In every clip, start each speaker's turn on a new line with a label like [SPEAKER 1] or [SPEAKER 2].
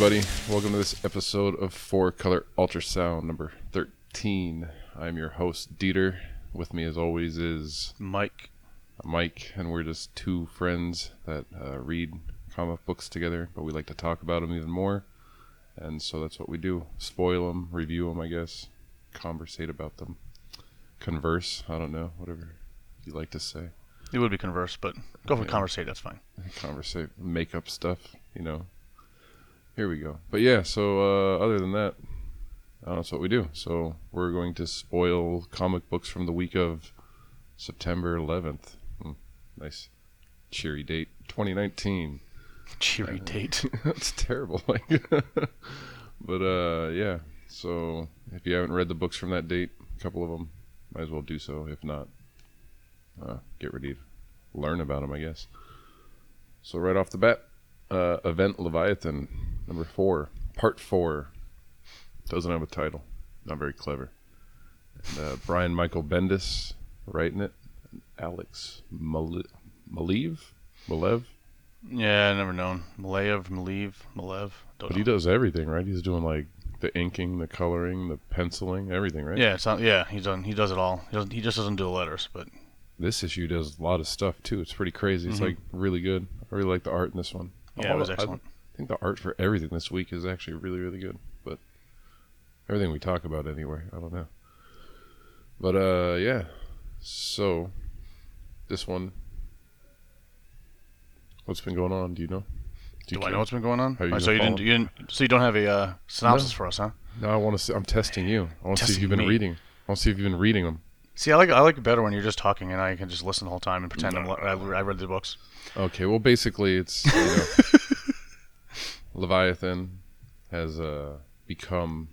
[SPEAKER 1] Hello, anybody. Welcome to this episode of Four Color Ultrasound number 13. I'm your host, Dieter. With me, as always, is
[SPEAKER 2] Mike.
[SPEAKER 1] Mike, and we're just two friends that uh, read comic books together, but we like to talk about them even more. And so that's what we do spoil them, review them, I guess, conversate about them, converse. I don't know, whatever you like to say.
[SPEAKER 2] It would be converse, but go for
[SPEAKER 1] Yeah.
[SPEAKER 2] conversate. That's fine.
[SPEAKER 1] conversate, make up stuff, you know. Here we go. But yeah, so uh, other than that, uh, that's what we do. So we're going to spoil comic books from the week of September 11th. Hmm, nice, cheery date, 2019.
[SPEAKER 2] Cheery date.
[SPEAKER 1] That's terrible. Like, but uh, yeah. So if you haven't read the books from that date, a couple of them, might as well do so. If not, uh, get ready to learn about them, I guess. So right off the bat, uh, Event Leviathan number four, part four, doesn't have a title. Not very clever. And, uh, Brian Michael Bendis writing it. and Alex Male- Maleev, Malev.
[SPEAKER 2] yeah, I never known. Maleev, Malev. Don't
[SPEAKER 1] But
[SPEAKER 2] know.
[SPEAKER 1] he does everything, right? He's doing like the inking, the coloring, the penciling, everything, right?
[SPEAKER 2] Yeah, it's not, yeah, he's done. He does it all. He, doesn't, he just doesn't do the letters, but
[SPEAKER 1] This issue does a lot of stuff too. It's pretty crazy. It's
[SPEAKER 2] Mhm.
[SPEAKER 1] like really good. I really like the art in this one.
[SPEAKER 2] yeah, it was excellent.
[SPEAKER 1] I think the art for everything this week is actually really, really good. But everything we talk about anyway, I don't know. But uh, yeah. So this one, what's been going on? Do you know?
[SPEAKER 2] Do,
[SPEAKER 1] you
[SPEAKER 2] I know what's been going on?
[SPEAKER 1] Are you
[SPEAKER 2] Oh, so you didn't, you didn't. So you don't have a uh, synopsis
[SPEAKER 1] No.
[SPEAKER 2] for us, huh?
[SPEAKER 1] No, I want to. See, I'm testing you. I want to see if you've been
[SPEAKER 2] me.
[SPEAKER 1] reading. I want to see if you've been reading them.
[SPEAKER 2] See, I like I like it better when you're just talking and I can just listen the whole time and pretend I'm, I, I read the books.
[SPEAKER 1] Okay, well, basically, it's you know, Leviathan has uh, become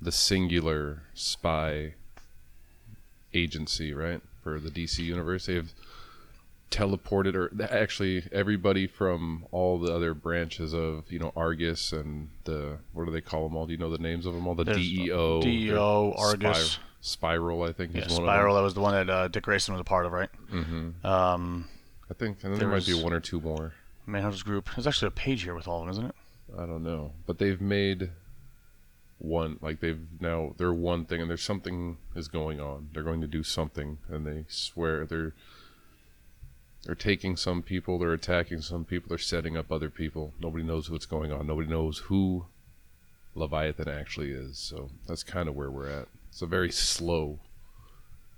[SPEAKER 1] the singular spy agency, right, for the DC universe. They've teleported, or actually, everybody from all the other branches of you know Argus and the what do they call them all? Do you know the names of them all? The
[SPEAKER 2] There's
[SPEAKER 1] DEO,
[SPEAKER 2] DEO, Argus.
[SPEAKER 1] Spir- Spyral, I think
[SPEAKER 2] Yeah,
[SPEAKER 1] is one
[SPEAKER 2] Spyral. That was the one that uh, Dick Grayson was a part of, right?
[SPEAKER 1] of them. hmm
[SPEAKER 2] Um,
[SPEAKER 1] I think, and then there,
[SPEAKER 2] There
[SPEAKER 1] might be one or two more.
[SPEAKER 2] Manhunter's group. There's actually a page here with all of them, isn't it?
[SPEAKER 1] I don't know, but they've made one like they've now they're one thing, and there's something is going on. They're going to do something, and they swear they're they're taking some people, they're attacking some people, they're setting up other people. Nobody knows what's going on. Nobody knows who Leviathan actually is. So that's kind of where we're at. It's a very slow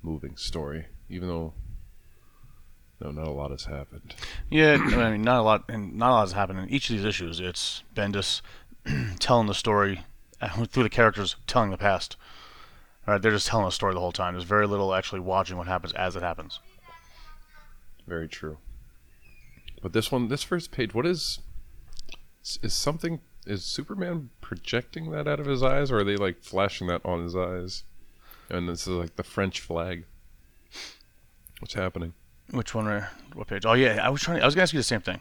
[SPEAKER 1] moving story, even though no, not a lot has happened.
[SPEAKER 2] Yeah, I mean, not a lot, and not a lot has happened in each of these issues. It's Bendis telling the story uh, through the characters telling the past. All right, they're just telling a story the whole time. There's very little actually watching what happens as it happens.
[SPEAKER 1] Very true. But this one, this first page, what is is something? Is Superman projecting that out of his eyes, or are they like flashing that on his eyes? And this is like the French flag. What's happening?
[SPEAKER 2] Which one? Are, what page? Oh yeah, I was trying. I was gonna ask you the same thing.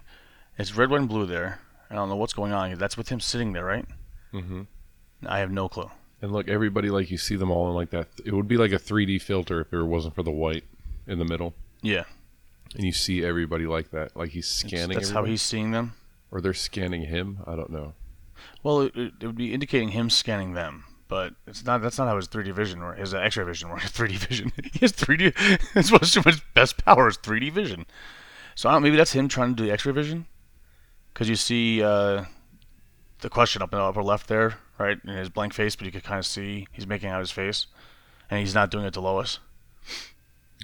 [SPEAKER 2] It's red, white, and blue there. I don't know what's going on. That's with him sitting there, right?
[SPEAKER 1] Mm-hmm.
[SPEAKER 2] I have no clue.
[SPEAKER 1] And look, everybody like you see them all in like that. It would be like a 3D filter if it wasn't for the white in the middle,
[SPEAKER 2] Yeah,
[SPEAKER 1] and you see everybody like that. Like he's
[SPEAKER 2] It's-
[SPEAKER 1] scanning.
[SPEAKER 2] That's how he's seeing them.
[SPEAKER 1] or they're scanning him. I don't know.
[SPEAKER 2] Well, it, it would be indicating him scanning them, but it's not. That's not how his 3D vision or his uh, X-ray vision works. 3D vision. he has 3D. That's what his best power is 3D vision. So I don't. Maybe that's him trying to do the X-ray vision, because you see uh, the question up in the upper left there, right, in his blank face, but you could kind of see he's making out his face, and he's not doing it to Lois.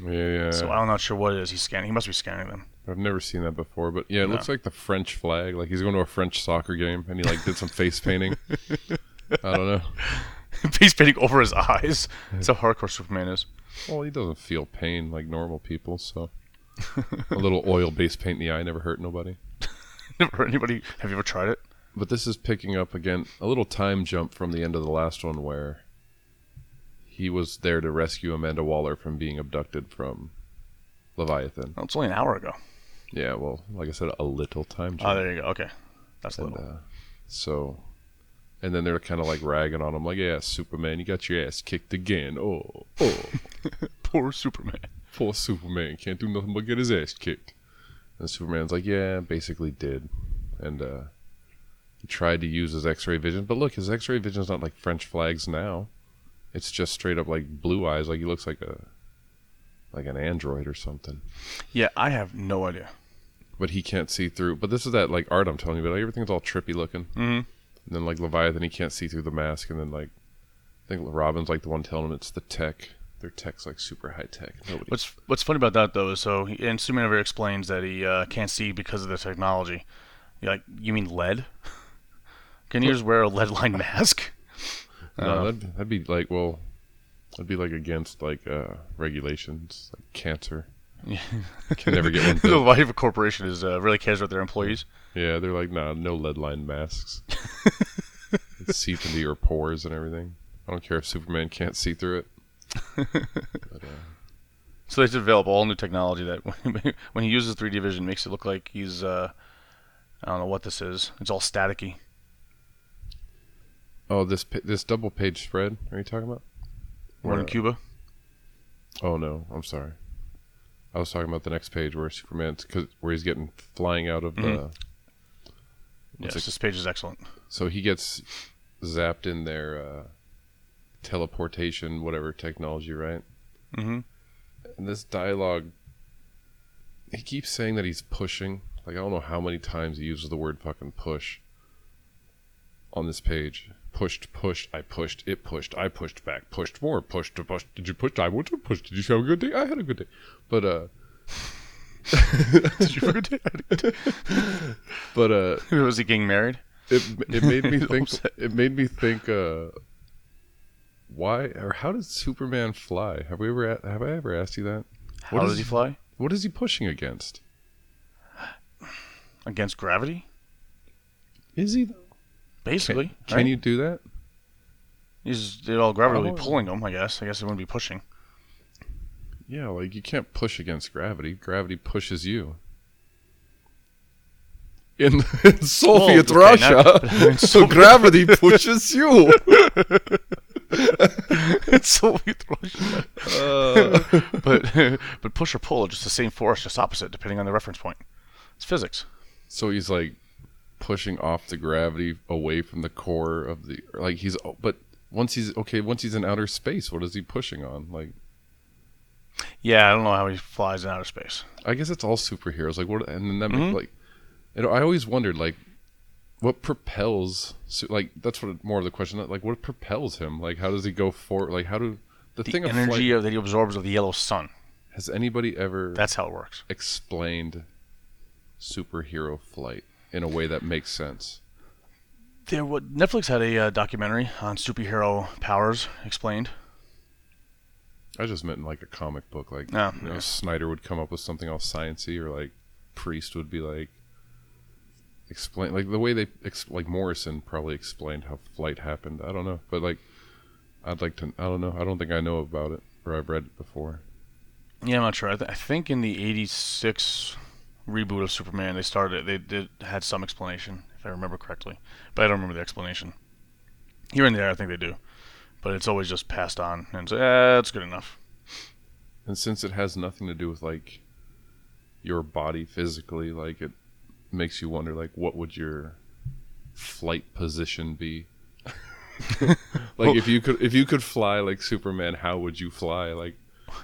[SPEAKER 1] Yeah, yeah.
[SPEAKER 2] So I'm not sure what it is he's scanning. He must be scanning them.
[SPEAKER 1] I've never seen that before, but yeah, it
[SPEAKER 2] No.
[SPEAKER 1] looks like the French flag. Like he's going to a French soccer game and he like did some face painting. I don't know.
[SPEAKER 2] face painting over his eyes. That's how hardcore Superman is.
[SPEAKER 1] Well, he doesn't feel pain like normal people, so a little oil-based paint in the eye never hurt nobody.
[SPEAKER 2] Never hurt anybody. Have you ever tried it?
[SPEAKER 1] But this is picking up again a little time jump from the end of the last one where he was there to rescue Amanda Waller from being abducted from Leviathan.
[SPEAKER 2] Oh, it's only an hour ago.
[SPEAKER 1] Yeah, well, like I said, a little time jump.
[SPEAKER 2] Oh, there you go. Okay, that's
[SPEAKER 1] And,
[SPEAKER 2] little.
[SPEAKER 1] uh, so, and then they're kind of like ragging on him, like, "Yeah, Superman, you got your ass kicked again. Oh, oh,
[SPEAKER 2] Poor Superman.
[SPEAKER 1] poor Superman can't do nothing but get his ass kicked." And Superman's like, "Yeah, basically did," and uh, he tried to use his X-ray vision, but look, his X-ray vision is not like French flags now. It's just straight up like blue eyes, like he looks like a like an android or something.
[SPEAKER 2] Yeah, I have no idea.
[SPEAKER 1] But he can't see through. But this is that like art I'm telling you about. Everything's all trippy looking.
[SPEAKER 2] Mm-hmm.
[SPEAKER 1] And then like Leviathan, he can't see through the mask, and then like I think Robin's like the one telling him it's the tech. Their tech's like super high tech. Nobody.
[SPEAKER 2] What's What's funny about that though is so he, and Superman never explains that he uh, can't see because of the technology. You're like, you mean lead? Can you just wear a lead line mask?
[SPEAKER 1] no,
[SPEAKER 2] Uh,
[SPEAKER 1] that'd, that'd be like well, that'd be like against like uh regulations, like cancer. Yeah. Can never get one
[SPEAKER 2] the life of a corporation is uh, really cares about their employees.
[SPEAKER 1] Yeah, they're like, nah, no lead line masks. it seep into your pores and everything. I don't care if Superman can't see through it. But, uh,
[SPEAKER 2] So they develop all new technology that when, when he uses 3D vision makes it look like he's uh, I don't know what this is. It's all staticky.
[SPEAKER 1] oh, this this double page spread. Are you talking about?
[SPEAKER 2] We're in
[SPEAKER 1] Where-
[SPEAKER 2] Cuba.
[SPEAKER 1] Oh no, I'm sorry. I was talking about the next page where Superman's cause, where he's getting flying out of the.
[SPEAKER 2] Mhm. Yes, this page is excellent.
[SPEAKER 1] So he gets zapped in their uh, teleportation, whatever technology, right?
[SPEAKER 2] Mm-hmm.
[SPEAKER 1] And this dialogue, he keeps saying that he's pushing. Like I don't know how many times he uses the word fucking push on this page. Pushed, pushed, I pushed, it pushed, I pushed back, pushed more, pushed, pushed. Did you push? I want to push. Did you have a good day? I had a good day. But uh,
[SPEAKER 2] Did you forget?
[SPEAKER 1] but uh,
[SPEAKER 2] Was he getting married?
[SPEAKER 1] it it made me think. It made me think. Uh, why or how does Superman fly? Have we ever have I ever asked you that?
[SPEAKER 2] How does
[SPEAKER 1] is-
[SPEAKER 2] he fly?
[SPEAKER 1] What is he pushing against?
[SPEAKER 2] Against gravity,
[SPEAKER 1] Is he? Can,
[SPEAKER 2] basically.
[SPEAKER 1] can
[SPEAKER 2] right?
[SPEAKER 1] you do that?
[SPEAKER 2] He's well, gravity would
[SPEAKER 1] Oh.
[SPEAKER 2] be pulling him. I guess. I guess it wouldn't be pushing.
[SPEAKER 1] Yeah, like you can't push against gravity. Gravity pushes you. In, in Soviet
[SPEAKER 2] okay,
[SPEAKER 1] Russia,
[SPEAKER 2] in
[SPEAKER 1] so gravity pushes you.
[SPEAKER 2] it's Soviet Russia.
[SPEAKER 1] Uh,
[SPEAKER 2] but but push or pull are just the same force, just opposite, depending on the reference point. It's physics.
[SPEAKER 1] so he's like pushing off the gravity away from the core of the like he's but once he's okay once he's in outer space what is he pushing on like
[SPEAKER 2] Yeah, I don't know how he flies in outer space.
[SPEAKER 1] I guess it's all superheroes. Like what? And then that
[SPEAKER 2] Mhm.
[SPEAKER 1] make, like, know, I always wondered like, what propels? su- Like that's what more of the question. Like what propels him? Like how does he go for? Like how do the,
[SPEAKER 2] The
[SPEAKER 1] thing of
[SPEAKER 2] energy
[SPEAKER 1] flight,
[SPEAKER 2] that he absorbs of the yellow sun.
[SPEAKER 1] has anybody ever
[SPEAKER 2] That's how it works.
[SPEAKER 1] explained superhero flight in a way that makes sense?
[SPEAKER 2] There, what Netflix had a uh, documentary on superhero powers explained.
[SPEAKER 1] I just meant in like a comic book. Like
[SPEAKER 2] No,
[SPEAKER 1] you know,
[SPEAKER 2] yeah.
[SPEAKER 1] Snyder would come up with something all sciency, or like Priest would be like explain like the way they ex- like Morrison probably explained how flight happened. I don't know, but like I'd like to. I don't know. I don't think I know about it or I've read it before.
[SPEAKER 2] Yeah, I'm not sure. I, th- I think in the '86 reboot of Superman, they started. They did had some explanation, if I remember correctly, but I don't remember the explanation. Here and there, I think they do, but it's always just passed on and so, eh, that's good enough.
[SPEAKER 1] And since it has nothing to do with like your body physically, like it makes you wonder like what would your flight position be? like if you could if you could fly like Superman, how would you fly? Like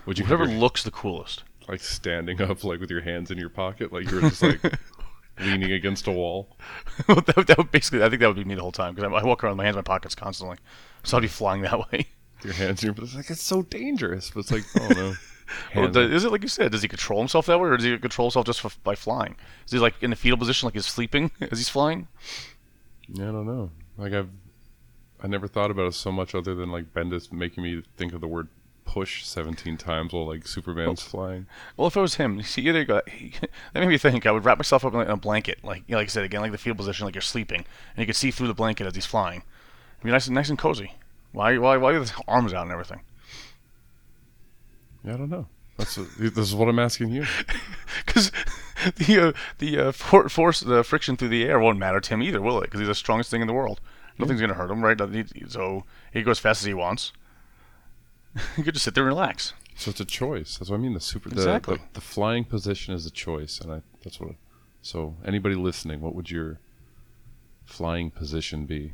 [SPEAKER 1] would you have
[SPEAKER 2] Whatever
[SPEAKER 1] your-
[SPEAKER 2] looks the coolest.
[SPEAKER 1] like standing up like with your hands in your pocket like you're just like leaning against a wall?
[SPEAKER 2] that, that would basically, I think that would be me the whole time because I, I walk around with my hands in my pockets constantly, so I'd be flying that way.
[SPEAKER 1] Your hands your it's like it's so dangerous. But it's like, oh no.
[SPEAKER 2] Well, the-
[SPEAKER 1] in-
[SPEAKER 2] is it like you said? Does he control himself that way, or does he control himself just f by flying? Is he like in a fetal position, like he's sleeping as he's flying?
[SPEAKER 1] Yeah, I don't know. Like I've I never thought about it so much other than like Bendis making me think of the word push 17 times while like Superman's flying.
[SPEAKER 2] Well, if it was him, see, either go, that made me think. I would wrap myself up in a blanket, like you know, like I said again, like the fetal position, like you're sleeping, and you could see through the blanket as he's flying. Be nice and nice and cozy. Why, why, why with his arms out and everything?
[SPEAKER 1] Yeah, I don't know. That's what, this is what I'm asking you.
[SPEAKER 2] Because the uh, the uh, for, force, the friction through the air won't matter to him either, will it? Because he's the strongest thing in the world. Nothing's gonna hurt him, right? So he can go as fast as he wants. he could just sit there and relax.
[SPEAKER 1] So it's a choice. That's what I mean. The super the,
[SPEAKER 2] Exactly.
[SPEAKER 1] the, the flying position is a choice, and I that's what. So anybody listening, what would your flying position be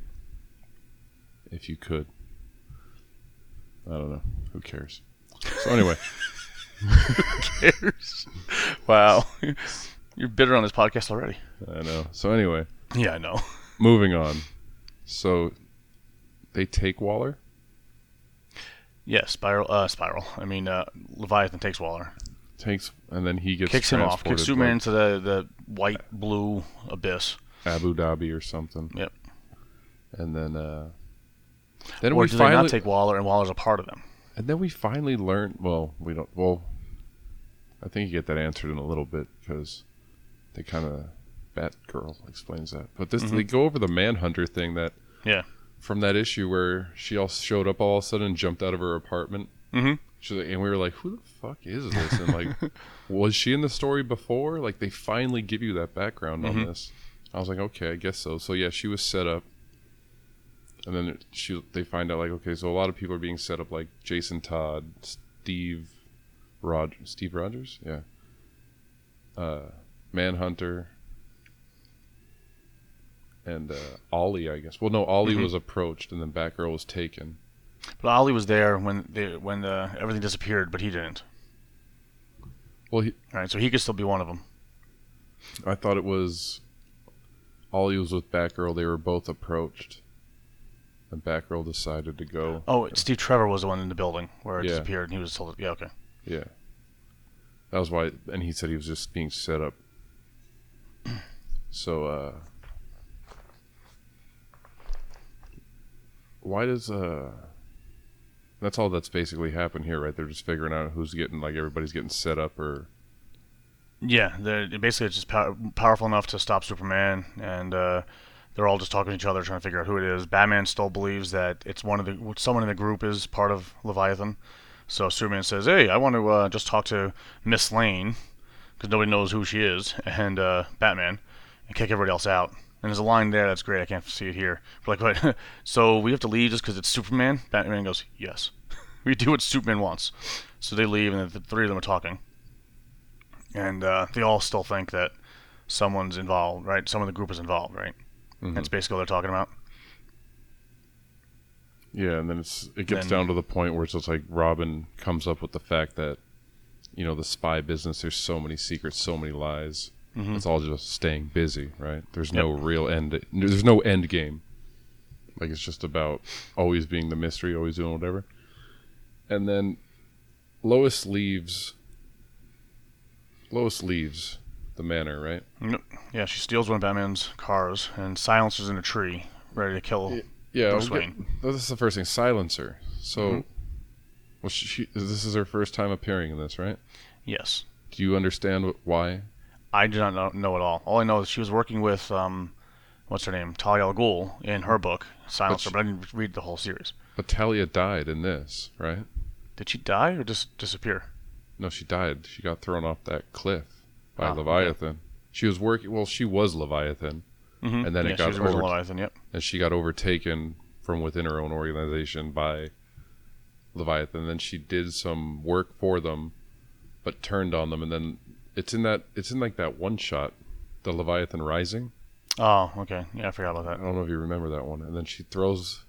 [SPEAKER 1] if you could? I don't know. Who cares? So anyway, Who
[SPEAKER 2] cares? Wow. You're bitter on this podcast already.
[SPEAKER 1] I know. So anyway,
[SPEAKER 2] Yeah, I know.
[SPEAKER 1] moving on. So they take Waller.
[SPEAKER 2] Yeah, Spyral. Uh, Spyral. I mean, uh, Leviathan takes Waller,
[SPEAKER 1] Takes and then he gets
[SPEAKER 2] kicks him off, kicks Superman into the the white blue abyss.
[SPEAKER 1] Abu Dhabi or something.
[SPEAKER 2] Yep.
[SPEAKER 1] And then uh then
[SPEAKER 2] or
[SPEAKER 1] we
[SPEAKER 2] do
[SPEAKER 1] finally
[SPEAKER 2] they not take Waller, and Waller's a part of them?
[SPEAKER 1] and then we finally learn well, we don't well I think you get that answered in a little bit because they kind of Batgirl explains that. But this they go over the Manhunter thing that
[SPEAKER 2] Mm-hmm. Yeah.
[SPEAKER 1] from that issue where she all showed up all of a sudden and jumped out of her apartment.
[SPEAKER 2] Mm-hmm.
[SPEAKER 1] And we were like, "Who the fuck is this?" And like, was she in the story before? Like, they finally give you that background on
[SPEAKER 2] Mhm.
[SPEAKER 1] this. I was like, okay, I guess so. So yeah, she was set up, and then she they find out like, okay, so a lot of people are being set up, like Jason Todd, Steve, Rod, Steve Rogers, yeah, uh, Manhunter, and uh, Ollie, I guess. Well, no, Ollie
[SPEAKER 2] Mhm.
[SPEAKER 1] was approached, and then Batgirl was taken.
[SPEAKER 2] But Ollie was there when they when uh, everything disappeared, but he didn't.
[SPEAKER 1] Well, he,
[SPEAKER 2] All right, so he could still be one of them.
[SPEAKER 1] I thought it was Ollie was with Batgirl. They were both approached, and Batgirl decided to go.
[SPEAKER 2] Oh, Steve Trevor was the one in the building where it
[SPEAKER 1] Yeah.
[SPEAKER 2] disappeared, and he was told. Yeah, okay.
[SPEAKER 1] Yeah, that was why. And he said he was just being set up. So, uh, why does uh? That's all that's basically happened here, right? They're just figuring out who's getting like everybody's getting set up, or
[SPEAKER 2] Yeah, they're basically it's just pow- powerful enough to stop Superman, and uh, they're all just talking to each other, trying to figure out who it is. Batman still believes that it's one of the someone in the group is part of Leviathan. So Superman says, "Hey, I want to uh, just talk to Miss Lane, because nobody knows who she is, and uh, Batman, and kick everybody else out." And there's a line there that's great. I can't see it here. Like, so we have to leave just because it's Superman? Batman goes, "Yes, we do what Superman wants." So they leave, and the three of them are talking and uh, they all still think that someone's involved, right? Someone in the group is involved, right?
[SPEAKER 1] Mhm.
[SPEAKER 2] That's basically what they're talking about.
[SPEAKER 1] Yeah, and then it's it gets
[SPEAKER 2] Then-
[SPEAKER 1] down to the point where it's just like Robin comes up with the fact that you know the spy business. There's so many secrets, so many lies.
[SPEAKER 2] Mhm.
[SPEAKER 1] It's all just staying busy, right? There's no real end. There's no end game. Like it's just about always being the mystery, always doing whatever. And then Lois leaves. Lois leaves the manor, right?
[SPEAKER 2] Yep. Yeah, she steals one of Batman's cars and silences in a tree, ready to kill.
[SPEAKER 1] Yeah,
[SPEAKER 2] Bruce
[SPEAKER 1] I'll get-
[SPEAKER 2] Wayne.
[SPEAKER 1] this is the first thing. Silencer. So,
[SPEAKER 2] Mhm.
[SPEAKER 1] well, she, she, this is her first time appearing in this, right?
[SPEAKER 2] Yes.
[SPEAKER 1] Do you understand wh- why?
[SPEAKER 2] I do not know, know at all. All I know is she was working with, um, what's her name? Talia al Ghul in her book, Silencer,
[SPEAKER 1] she-
[SPEAKER 2] but I didn't read the whole series.
[SPEAKER 1] But Talia died in this, right?
[SPEAKER 2] Did she die or just disappear?
[SPEAKER 1] No, she died. She got thrown off that cliff by
[SPEAKER 2] okay.
[SPEAKER 1] Leviathan. She was working. Well, she was Leviathan,
[SPEAKER 2] Mm-hmm.
[SPEAKER 1] And then it got
[SPEAKER 2] she was original
[SPEAKER 1] over-
[SPEAKER 2] Leviathan, yep.
[SPEAKER 1] and she got overtaken from within her own organization by Leviathan. Then she did some work for them, but turned on them. And then it's in that. It's in like that one shot, the Leviathan Rising.
[SPEAKER 2] Oh, okay. Yeah, I forgot about that.
[SPEAKER 1] I don't know if you remember that one. And then she throws.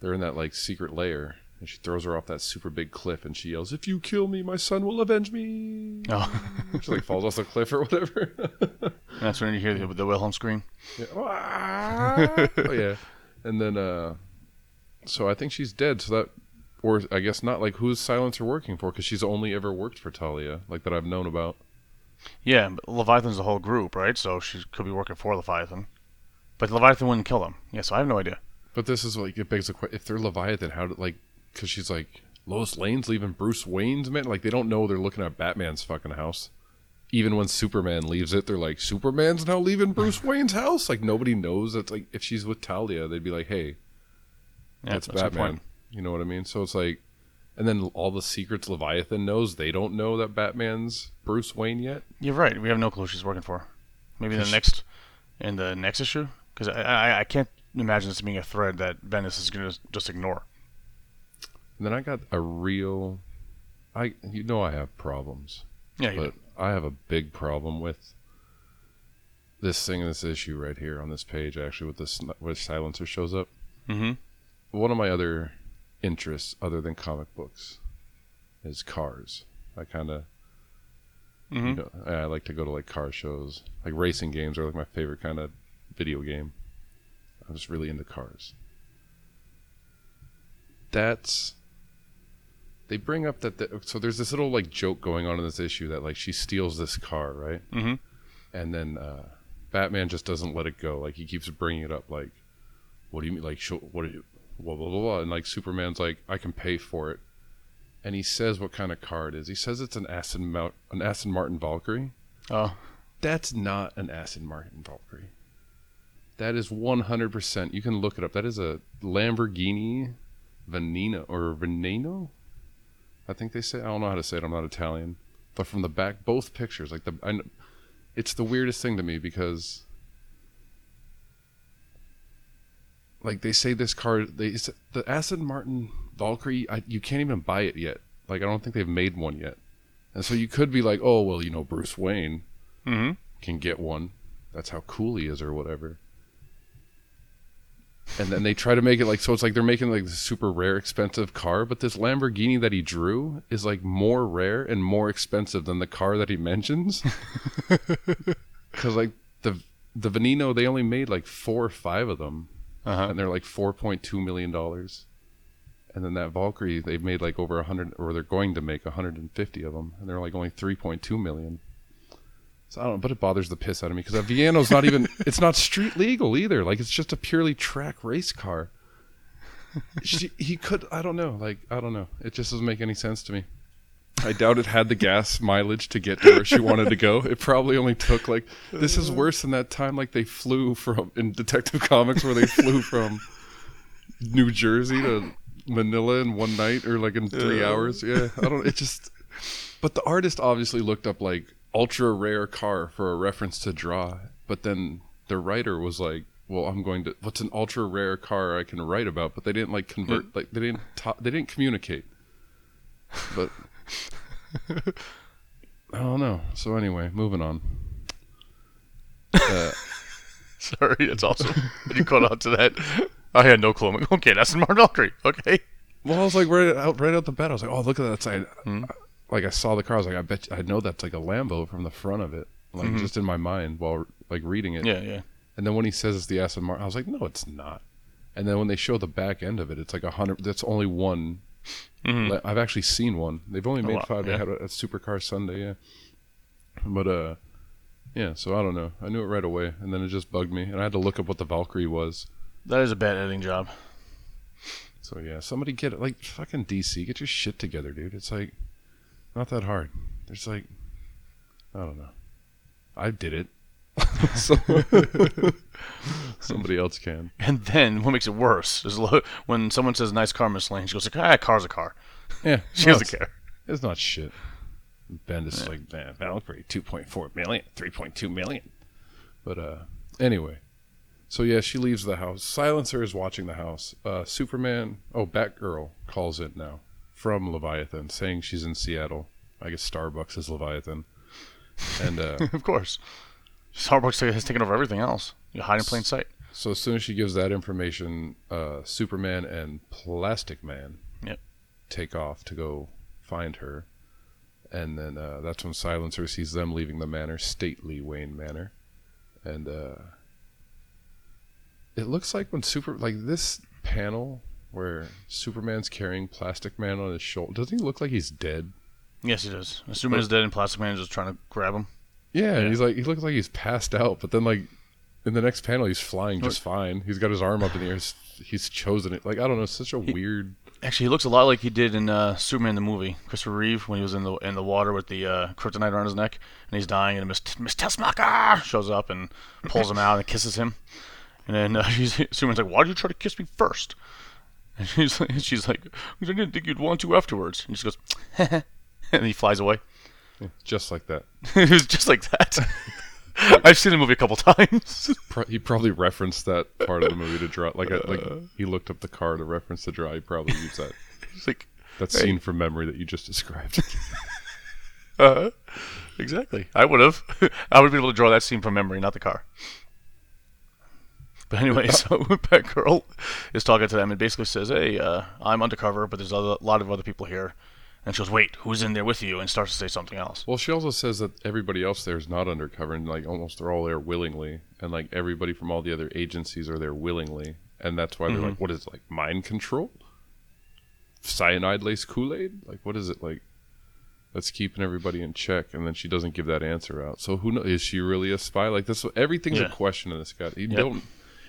[SPEAKER 1] They're in that like secret lair, and she throws her off that super big cliff, and she yells, "If you kill me, my son will avenge me."
[SPEAKER 2] Oh,
[SPEAKER 1] she like falls off the cliff or whatever.
[SPEAKER 2] and that's when you hear the, the Wilhelm scream.
[SPEAKER 1] Yeah. Ah! oh yeah, and then uh, so I think she's dead. So that, or I guess not. Like who's Silencer working for? Because she's only ever worked for Talia, like that I've known about.
[SPEAKER 2] Yeah, but Leviathan's the whole group, right? So she could be working for Leviathan. But Leviathan wouldn't kill them. Yeah, so I have no idea.
[SPEAKER 1] But this is like it begs the question: if they're Leviathan, how did like? Because she's like Lois Lane's leaving Bruce Wayne's man. Like they don't know they're looking at Batman's fucking house. Even when Superman leaves it, they're like, Superman's now leaving Bruce Wayne's house. Like nobody knows that. Like if she's with Talia, they'd be like, hey,
[SPEAKER 2] Yeah,
[SPEAKER 1] that's
[SPEAKER 2] a
[SPEAKER 1] Batman. You know what I mean? So it's like, and then all the secrets Leviathan knows, they don't know that Batman's Bruce Wayne yet.
[SPEAKER 2] You're right. We have no clue she's working for. Maybe the next, in the next issue, because I, I I can't imagine this being a thread that Bendis is gonna just ignore.
[SPEAKER 1] And then I got a real, I you know I have problems,
[SPEAKER 2] Yeah,
[SPEAKER 1] but I have a big problem with this thing, this issue right here on this page, actually, with this where silencer shows up.
[SPEAKER 2] Mm-hmm.
[SPEAKER 1] One of my other interests, other than comic books, is cars. I kind of,
[SPEAKER 2] Mm-hmm.
[SPEAKER 1] you know, I like to go to like car shows. Like racing games are like my favorite kind of video game. I'm just really into cars. That's. They bring up that the, so there's this little like joke going on in this issue that like she steals this car, right?
[SPEAKER 2] Mm-hmm.
[SPEAKER 1] and then uh, Batman just doesn't let it go. Like he keeps bringing it up. Like, what do you mean? Like, show, what? Do you, blah blah blah blah. And like Superman's like, I can pay for it. And he says what kind of car it is. He says it's an Aston Mount, an Aston Martin Valkyrie.
[SPEAKER 2] Oh,
[SPEAKER 1] That's not an Aston Martin Valkyrie. That is 100%. You can look it up. That is a Lamborghini Veneno or Veneno. I think they say. I don't know how to say it. I'm not Italian. But from the back, both pictures, like the, I, it's the weirdest thing to me because, like they say this car, they the Aston Martin Valkyrie, I, you can't even buy it yet. Like I don't think they've made one yet. And so you could be like, oh well, you know, Bruce Wayne
[SPEAKER 2] mm-hmm.
[SPEAKER 1] can get one. That's how cool he is, or whatever. And then they try to make it like so. It's like they're making like this super rare, expensive car, but this Lamborghini that he drew is like more rare and more expensive than the car that he mentions. Because like the the Veneno, they only made like four or five of them,
[SPEAKER 2] Uh-huh.
[SPEAKER 1] and they're like four point two million dollars. And then that Valkyrie, they've made like over a hundred, or they're going to make hundred and fifty of them, and they're like only three point two million. So I don't know, but it bothers the piss out of me because a Viano's not even, it's not street legal either. Like it's just a purely track race car. She, he could, I don't know, like I don't know. It just doesn't make any sense to me. I doubt it had the gas mileage to get to where she wanted to go. It probably only took like this is worse than that time like they flew from in Detective Comics where they flew from New Jersey to Manila in one night or like in three
[SPEAKER 2] Yeah.
[SPEAKER 1] hours. Yeah, I don't. It just. But the artist obviously looked up like ultra rare car for a reference to draw, but then the writer was like, "Well, I'm going to. What's an ultra rare car I can write about?" But they didn't like convert. Like they didn't. Ta- they didn't communicate. But I don't know. So anyway, moving on. Uh,
[SPEAKER 2] Sorry, that's awesome. you caught on to that. I had no clue. Like, okay, that's Martin Valkyrie. Okay.
[SPEAKER 1] Well, I was like right out, right out the bat. I was like, "Oh, look at that side!"
[SPEAKER 2] Hmm.
[SPEAKER 1] Like I saw the car. I was like, "I bet you, I know that's like a Lambo from the front of it." Like just in my mind while like reading it.
[SPEAKER 2] Yeah, yeah.
[SPEAKER 1] And then when he says it's the Aston Martin, I was like, "No, it's not." And then when they show the back end of it, it's like a hundred. That's only one.
[SPEAKER 2] Mhm.
[SPEAKER 1] I've actually seen one. They've only made
[SPEAKER 2] wow,
[SPEAKER 1] five. They had a, a Supercar Sunday, yeah. But uh, yeah. So I don't know. I knew it right away, and then it just bugged me, and I had to look up what the Valkyrie was.
[SPEAKER 2] That is a bad editing job.
[SPEAKER 1] So yeah, somebody get it. Like fucking DC, get your shit together, dude. It's like not that hard. There's like I don't know. I did it. so, somebody else can.
[SPEAKER 2] And then what makes it worse is lo- when someone says "nice car, Miss Lane," she goes like, "Ah, car's a car."
[SPEAKER 1] Yeah,
[SPEAKER 2] She
[SPEAKER 1] no,
[SPEAKER 2] doesn't care.
[SPEAKER 1] it's not shit. Bendis is like, man, Valkyrie, 2.4 million, 3.2 million. But uh, anyway, so yeah, she leaves the house. Silencer is watching the house. Uh, Superman, oh, Batgirl calls in now from Leviathan, saying she's in Seattle. I guess Starbucks is Leviathan, and uh,
[SPEAKER 2] of course. Starbucks has taken over everything else. You hide in plain sight.
[SPEAKER 1] So as soon as she gives that information, uh, Superman and Plastic Man
[SPEAKER 2] Yep.
[SPEAKER 1] take off to go find her, and then uh, that's when Silencer sees them leaving the manor, stately Wayne Manor, and uh, it looks like when Super like this panel where Superman's carrying Plastic Man on his shoulder. Doesn't he look like he's dead?
[SPEAKER 2] Yes, he does. Superman is dead, and Plastic Man is just trying to grab him.
[SPEAKER 1] Yeah,
[SPEAKER 2] Yeah.
[SPEAKER 1] he's like he looks like he's passed out, but then like in the next panel he's flying just fine. He's got his arm up in the air. He's, he's chosen it. Like I don't know, such a weird.
[SPEAKER 2] Actually, he looks a lot like he did in uh, Superman the movie. Christopher Reeve when he was in the in the water with the uh, kryptonite around his neck, and he's dying, and Miss Miss Tessmacher shows up and pulls him out and kisses him. And then uh, he's, Superman's like, "Why did you try to kiss me first? And she's like, she's like, I didn't think you'd want to afterwards." And she goes, and he flies away.
[SPEAKER 1] Just like that.
[SPEAKER 2] it was just like that. I've seen the movie a couple times.
[SPEAKER 1] Pro- he probably referenced that part of the movie to draw. Like, a, like he looked up the car to reference the draw. He probably used that
[SPEAKER 2] It's like,
[SPEAKER 1] that
[SPEAKER 2] Hey.
[SPEAKER 1] scene from memory that you just described.
[SPEAKER 2] Uh, exactly. I would have. I would be able to draw that scene from memory, not the car. But anyway, so Batgirl is talking to them and basically says, "Hey, uh, I'm undercover, but there's a lot of other people here." And she goes, "Wait, who's in there with you?" And starts to say something else.
[SPEAKER 1] Well, she also says that everybody else there is not undercover, and like almost they're all there willingly, and like everybody from all the other agencies are there willingly, and that's why they're like, what is it, like mind control, cyanide laced Kool Aid? Like, what is it like? That's keeping everybody in check, and then she doesn't give that answer out. So who knows? Is she really a spy? Like this, everything's
[SPEAKER 2] Yeah.
[SPEAKER 1] a question in this guy. You
[SPEAKER 2] Yep.
[SPEAKER 1] don't,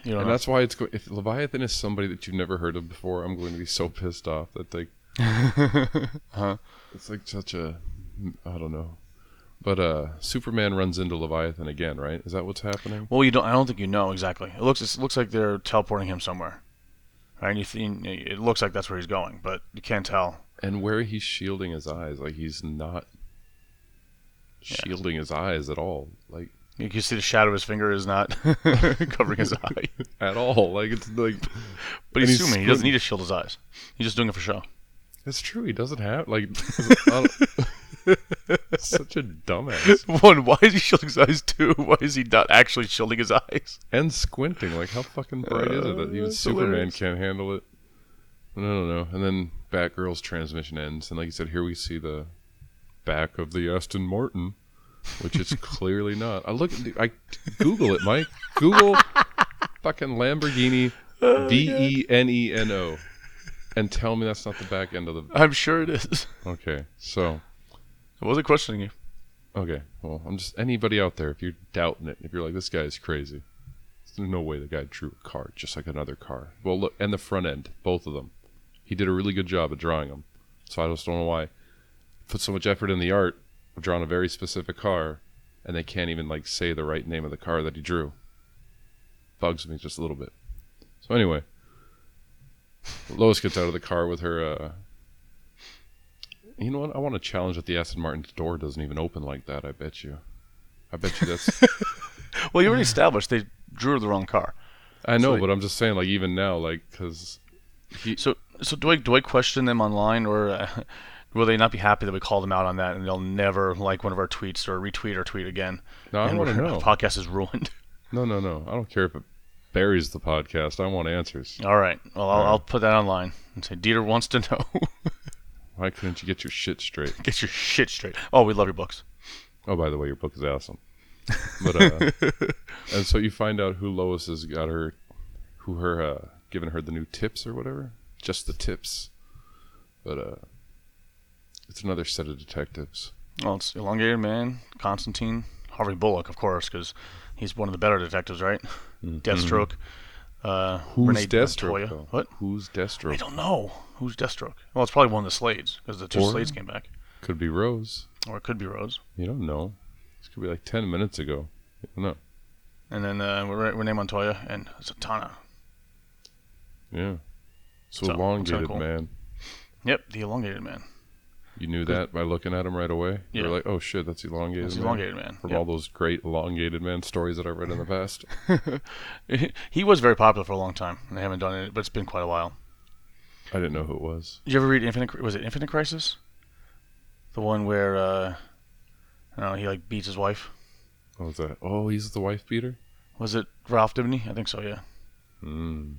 [SPEAKER 2] You know,
[SPEAKER 1] and that's why it's go- if Leviathan is somebody that you've never heard of before, I'm going to be so pissed off that like
[SPEAKER 2] huh?
[SPEAKER 1] it's like such a I don't know. But uh Superman runs into Leviathan again, right? Is that what's happening?
[SPEAKER 2] Well, you don't. I don't think you know exactly. It looks. It looks like they're teleporting him somewhere. Right? And you think it looks like that's where he's going, but you can't tell.
[SPEAKER 1] And where he's shielding his eyes, like he's not shielding his eyes at all. Like
[SPEAKER 2] You can see the shadow of his finger is not covering his eye.
[SPEAKER 1] at all. Like it's like
[SPEAKER 2] But he's
[SPEAKER 1] he's
[SPEAKER 2] assuming he doesn't need to shield his eyes. He's just doing it for show.
[SPEAKER 1] it's true, he doesn't have like such a dumbass.
[SPEAKER 2] One, why is he shielding his eyes? Two, why is he not actually shielding his eyes?
[SPEAKER 1] And squinting. Like how fucking bright is it that even
[SPEAKER 2] uh,
[SPEAKER 1] Superman
[SPEAKER 2] hilarious.
[SPEAKER 1] can't handle it? I don't know. And then Batgirl's transmission ends, and like you said, here we see the back of the Aston Martin, which it's clearly not. I look, I Google it, Mike. Google fucking Lamborghini oh V E N E N O, and tell me that's not the back end of the.
[SPEAKER 2] I'm sure it is.
[SPEAKER 1] Okay, so
[SPEAKER 2] I wasn't questioning you.
[SPEAKER 1] okay, well, I'm just anybody out there. If you're doubting it, if you're like this guy's crazy, there's no way the guy drew a car just like another car. Well, look, and the front end, both of them. He did a really good job at drawing them. So I just don't know why put so much effort in the art of drawing a very specific car, and they can't even like say the right name of the car that he drew. Bugs me just a little bit. So anyway, Lois gets out of the car with her. Uh, you know what? I want to challenge that the Aston Martin's door doesn't even open like that. I bet you. I bet you that's.
[SPEAKER 2] Well, you already established they drew the wrong car.
[SPEAKER 1] I know,
[SPEAKER 2] So-
[SPEAKER 1] but I'm just saying, like even now, like because he.
[SPEAKER 2] So, so do I do I question them online, or uh, will they not be happy that we call them out on that, and they'll never like one of our tweets or retweet our tweet again?
[SPEAKER 1] No, I want to know.
[SPEAKER 2] Podcast is ruined.
[SPEAKER 1] No, no, no. I don't care if it buries the podcast. I want answers.
[SPEAKER 2] All right. Well, I'll, I'll put that online and say Dieter wants to know.
[SPEAKER 1] Why couldn't you get your shit straight?
[SPEAKER 2] Get your shit straight. Oh, we love your books.
[SPEAKER 1] Oh, by the way, your book is awesome. But uh, and so you find out who Lois has got her, who her uh, giving her the new tips or whatever. Just the tips. But uh, it's another set of detectives.
[SPEAKER 2] Well, it's Elongated Man, Constantine, Harvey Bullock, of course, because he's one of the better detectives, right? Deathstroke. Uh,
[SPEAKER 1] Mm-hmm. Who's
[SPEAKER 2] Renee
[SPEAKER 1] Deathstroke?
[SPEAKER 2] Montoya. What?
[SPEAKER 1] Who's Deathstroke?
[SPEAKER 2] I don't know. Who's Deathstroke? Well, it's probably one of the Slades because the two
[SPEAKER 1] Or-
[SPEAKER 2] Slades came back,
[SPEAKER 1] Could be Rose.
[SPEAKER 2] or it could be Rose.
[SPEAKER 1] You don't know. This could be like ten minutes ago. You don't know.
[SPEAKER 2] And then uh, Re- Renee Montoya and Zatanna.
[SPEAKER 1] Yeah. So,
[SPEAKER 2] So,
[SPEAKER 1] elongated
[SPEAKER 2] cool.
[SPEAKER 1] man.
[SPEAKER 2] Yep, the Elongated Man.
[SPEAKER 1] You knew that by looking at him right away.
[SPEAKER 2] Yeah.
[SPEAKER 1] You're like, oh shit, that's elongated.
[SPEAKER 2] It's
[SPEAKER 1] man.
[SPEAKER 2] Elongated Man.
[SPEAKER 1] From
[SPEAKER 2] Yep.
[SPEAKER 1] all those great elongated man stories that I've read in the past.
[SPEAKER 2] he was very popular for a long time, and they haven't done it, but it's been quite a while.
[SPEAKER 1] I didn't know who it was.
[SPEAKER 2] Did you ever read Infinite? Was it Infinite Crisis? The one where uh, I don't know, he like beats his wife.
[SPEAKER 1] What was that? Oh, he's the wife beater.
[SPEAKER 2] Was it Ralph Dibny? I think so. Yeah.
[SPEAKER 1] Hmm.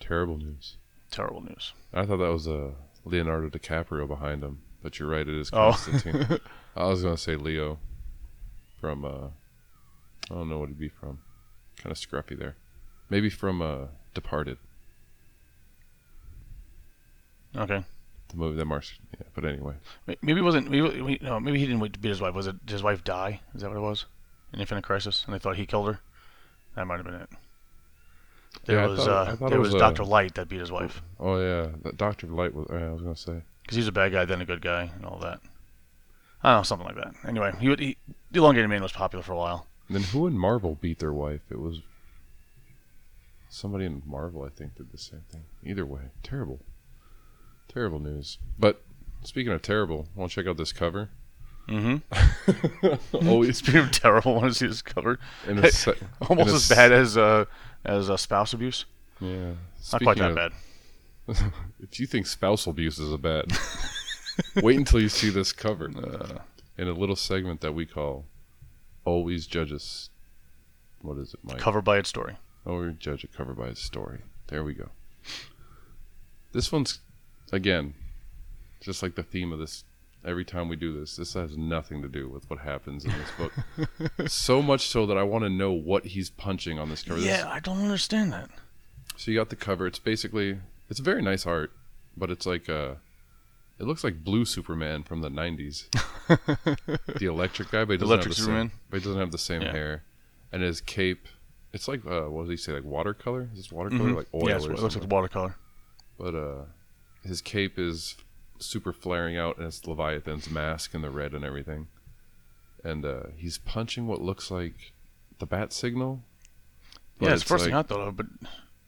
[SPEAKER 1] Terrible news.
[SPEAKER 2] Terrible news.
[SPEAKER 1] I thought that was uh, Leonardo DiCaprio behind him, but you're right. It is
[SPEAKER 2] Oh.
[SPEAKER 1] Constantine. I was gonna say Leo from. uh I don't know what he'd be from. Kind of scruffy there. Maybe from uh Departed,
[SPEAKER 2] Okay.
[SPEAKER 1] the movie that Mars. Yeah, but anyway.
[SPEAKER 2] Maybe it wasn't. Maybe we- no. Maybe he didn't wait to beat his wife. Was it? Did his wife die? Is that what it was? In Infinite Crisis, and they thought he killed her. That might have been it. There
[SPEAKER 1] Yeah,
[SPEAKER 2] was
[SPEAKER 1] thought-
[SPEAKER 2] uh, there
[SPEAKER 1] it
[SPEAKER 2] was
[SPEAKER 1] was, uh,
[SPEAKER 2] Doctor Light that beat his wife
[SPEAKER 1] Oh yeah, that Doctor Light was. Yeah, I was gonna say.
[SPEAKER 2] because he's a bad guy, then a good guy, and all that. I don't know, something like that. Anyway, he, would- he the Elongated Man was popular for a while.
[SPEAKER 1] Then who in Marvel beat their wife? It was somebody in Marvel, I think, did the same thing. Either way, terrible, terrible news. But speaking of terrible, want to check out this cover?
[SPEAKER 2] Mm-hmm.
[SPEAKER 1] Always
[SPEAKER 2] of terrible, want to see this covered?
[SPEAKER 1] in a se-
[SPEAKER 2] Almost
[SPEAKER 1] in a
[SPEAKER 2] as bad as uh, as uh, spouse abuse.
[SPEAKER 1] Yeah,
[SPEAKER 2] Not quite that bad.
[SPEAKER 1] if you think spousal abuse is a bad, Wait until you see this cover in a little segment that we call "Always Judge Us." What is it, Mike?
[SPEAKER 2] Cover by its story.
[SPEAKER 1] Always judge a cover by its story. There we go. This one's again, just like the theme of this. Every time we do this, this has nothing to do with what happens in this book. so much so that I want to know what he's punching on this cover. This-
[SPEAKER 2] Yeah, I don't understand that.
[SPEAKER 1] so you got the cover. It's basically it's a very nice art, but it's like uh it looks like Blue Superman from the '90s, the electric guy, but he doesn't
[SPEAKER 2] Electric
[SPEAKER 1] have the
[SPEAKER 2] Superman?
[SPEAKER 1] Same, but he doesn't have the same
[SPEAKER 2] Yeah.
[SPEAKER 1] hair, and his cape. It's like uh, what does he say? Like watercolor? Is this watercolor? Like oil
[SPEAKER 2] Mm-hmm. yeah, it's-
[SPEAKER 1] or
[SPEAKER 2] it looks like watercolor.
[SPEAKER 1] But uh, his cape is super flaring out, and it's Leviathan's mask and the red and everything. And uh, he's punching what looks like the bat signal. but
[SPEAKER 2] Yeah, it's, first
[SPEAKER 1] like,
[SPEAKER 2] thing I thought of, but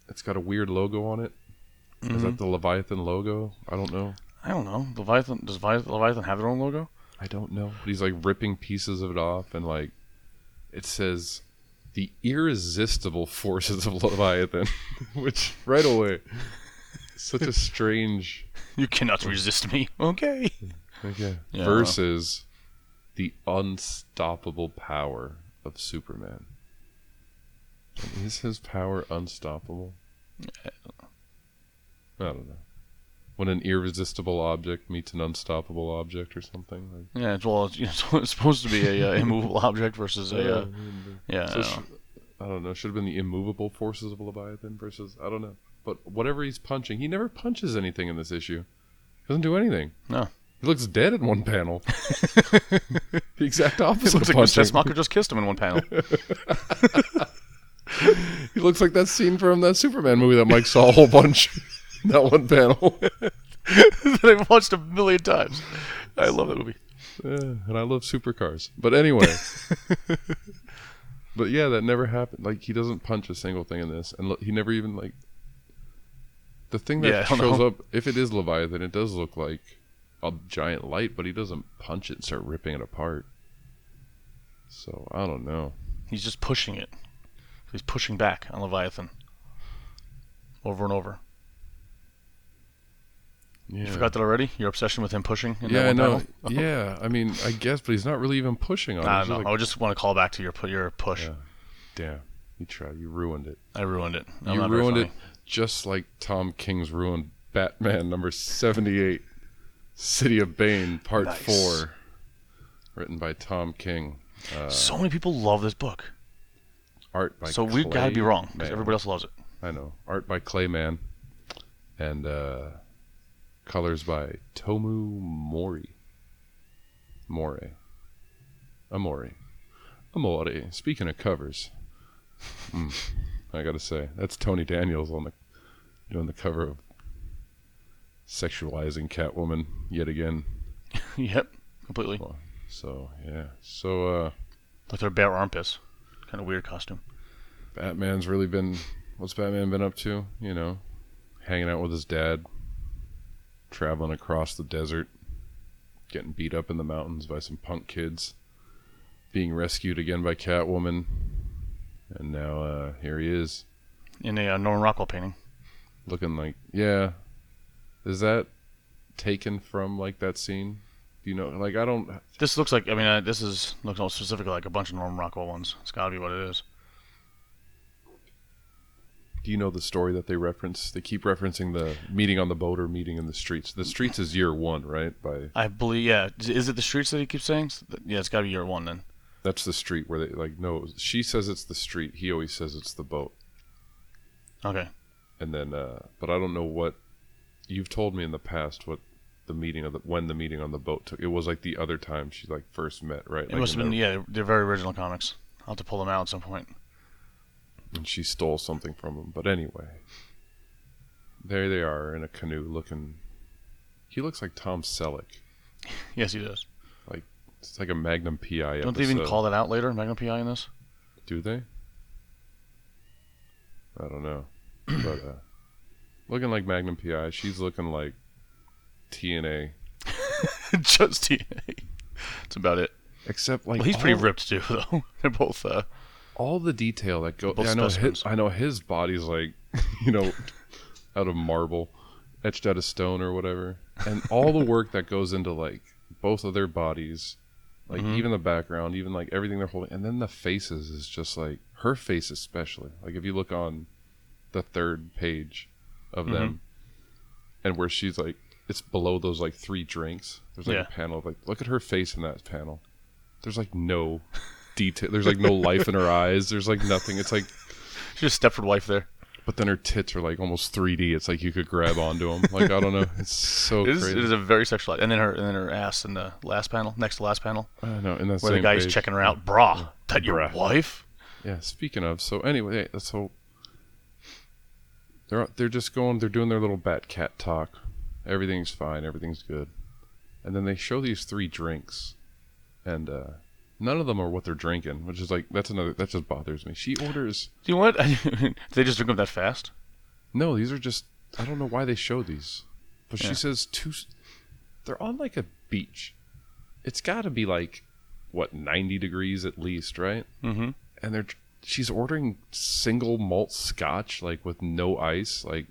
[SPEAKER 1] It's got a weird logo on it. Is
[SPEAKER 2] Mhm.
[SPEAKER 1] that the Leviathan logo? I don't know.
[SPEAKER 2] I don't know. Leviathan does Leviathan have their own logo?
[SPEAKER 1] I don't know. But he's like ripping pieces of it off, and like it says, "The irresistible forces of Leviathan," which right away, such a strange.
[SPEAKER 2] You cannot resist me. Okay.
[SPEAKER 1] Okay.
[SPEAKER 2] Yeah.
[SPEAKER 1] Versus the unstoppable power of Superman. Is his power unstoppable? I don't know. When an irresistible object meets an unstoppable object or something. Like,
[SPEAKER 2] Yeah, it's, well, it's, you know, it's supposed to be a uh, immovable object versus a. Uh, yeah,
[SPEAKER 1] So
[SPEAKER 2] I
[SPEAKER 1] sh- I don't know. Should have been the immovable forces of Leviathan versus I don't know. But whatever he's punching, he never punches anything in this issue. Doesn't do anything.
[SPEAKER 2] No.
[SPEAKER 1] He looks dead in one panel. the exact
[SPEAKER 2] It
[SPEAKER 1] opposite
[SPEAKER 2] looks
[SPEAKER 1] of
[SPEAKER 2] like
[SPEAKER 1] Miss
[SPEAKER 2] Tessmacher just kissed him in one panel.
[SPEAKER 1] He looks like that scene from that Superman movie that Mike saw a whole bunch. that one panel.
[SPEAKER 2] that I've watched a million times. I love that movie.
[SPEAKER 1] And I love supercars. But anyway. but yeah, that never happened. Like he doesn't punch a single thing in this, and he never even like. The thing that
[SPEAKER 2] Yeah,
[SPEAKER 1] shows
[SPEAKER 2] know.
[SPEAKER 1] up, if it is Leviathan, it does look like a giant light, but he doesn't punch it and start ripping it apart. So I don't know.
[SPEAKER 2] He's just pushing it. He's pushing back on Leviathan. Over and over.
[SPEAKER 1] Yeah,
[SPEAKER 2] You forgot that already? Your obsession with him pushing in
[SPEAKER 1] yeah, I know. yeah, I mean, I guess, but he's not really even pushing on it.
[SPEAKER 2] I
[SPEAKER 1] He's
[SPEAKER 2] don't know.
[SPEAKER 1] just
[SPEAKER 2] I just want to call back to your your push.
[SPEAKER 1] Yeah. Damn, you tried. You ruined it.
[SPEAKER 2] I ruined it. I'm
[SPEAKER 1] you ruined it. Just like Tom King's ruined Batman number 78, City of Bane, Part
[SPEAKER 2] Nice.
[SPEAKER 1] 4. Written by Tom King. Uh,
[SPEAKER 2] so many people love this book.
[SPEAKER 1] art by
[SPEAKER 2] so we've got to be wrong because everybody else loves it.
[SPEAKER 1] I know. Art by Clay Mann. And uh, colors by Tomeu Morey. More. Amore. Amore. Speaking of covers, mm, I gotta say that's Tony Daniels on the doing the cover of sexualizing Catwoman yet again.
[SPEAKER 2] yep, completely.
[SPEAKER 1] So yeah. So uh,
[SPEAKER 2] With their bare armpits. Kind of weird costume.
[SPEAKER 1] Batman's really been what's Batman been up to? You know, hanging out with his dad, traveling across the desert, getting beat up in the mountains by some punk kids, being rescued again by Catwoman, and now uh, here he is,
[SPEAKER 2] In a uh, Norman Rockwell painting.
[SPEAKER 1] looking like yeah. Is that taken from like that scene? Do you know? Like I don't.
[SPEAKER 2] This looks like, I mean, uh, this is looks all specifically like a bunch of Norman Rockwell ones. It's got to be what it is.
[SPEAKER 1] Do you know the story that they reference? They keep referencing the meeting on the boat or meeting in the streets. The streets is year one, right? By
[SPEAKER 2] I believe, yeah. Is- Is it the streets that he keeps saying? Yeah, it's got to be year one then.
[SPEAKER 1] That's the street where they like no. She says it's the street. He always says it's the boat.
[SPEAKER 2] Okay.
[SPEAKER 1] And then, uh but I don't know what you've told me in the past. What the meeting of the when the meeting on the boat took. It was like the other time she like first met, right?
[SPEAKER 2] It
[SPEAKER 1] Like
[SPEAKER 2] must have been,
[SPEAKER 1] the-
[SPEAKER 2] yeah, they're very original comics. I'll have to pull them out at some point.
[SPEAKER 1] And she stole something from him. But anyway, there they are in a canoe, looking. He looks like Tom Selleck.
[SPEAKER 2] Yes, he does.
[SPEAKER 1] It's like a Magnum PI.
[SPEAKER 2] Don't they even call that out later, Magnum PI in this?
[SPEAKER 1] Do they? I don't know. but uh looking like Magnum PI, she's looking like TNA.
[SPEAKER 2] Just TNA. That's about it.
[SPEAKER 1] Except like
[SPEAKER 2] Well, he's pretty ripped too, though. They're both, uh,
[SPEAKER 1] all the detail that goes. Yeah, I know his. I know his body's like, you know, out of marble, etched out of stone or whatever. and all the work that goes into like both of their bodies, like
[SPEAKER 2] Mhm.
[SPEAKER 1] even the background, even like everything they're holding, and then the faces is just like her face especially. Like if you look on the third page of
[SPEAKER 2] Mm-hmm.
[SPEAKER 1] them, and where she's like, it's below those like three drinks. There's like
[SPEAKER 2] Yeah.
[SPEAKER 1] a panel of like, look at her face in that panel. There's like no detail. There's like no life in her eyes. There's like nothing. It's like
[SPEAKER 2] She's just Stepford wife there.
[SPEAKER 1] But then her tits are like almost 3D. It's like you could grab onto them. Like I don't know. It's so
[SPEAKER 2] It is,
[SPEAKER 1] crazy.
[SPEAKER 2] it is a very sexualized. And then her and then her ass in the last panel, next to last panel,
[SPEAKER 1] I know. And that's
[SPEAKER 2] where the guy's checking her out. Brah, that your
[SPEAKER 1] Bruh.
[SPEAKER 2] wife?
[SPEAKER 1] Yeah. Speaking of, so anyway, yeah, so they're they're just going. They're doing their little bat cat talk. Everything's fine. Everything's good. And then they show these three drinks, and uh, none of them are what they're drinking, which is like that's another that just bothers me. She orders
[SPEAKER 2] Do you know what? They just drink them that fast?
[SPEAKER 1] no. These are just I don't know why they show these, but
[SPEAKER 2] Yeah.
[SPEAKER 1] she says two. They're on like a beach. It's got to be like what ninety degrees at least, right?
[SPEAKER 2] Mm-hmm.
[SPEAKER 1] and they're she's ordering single malt scotch like with no ice like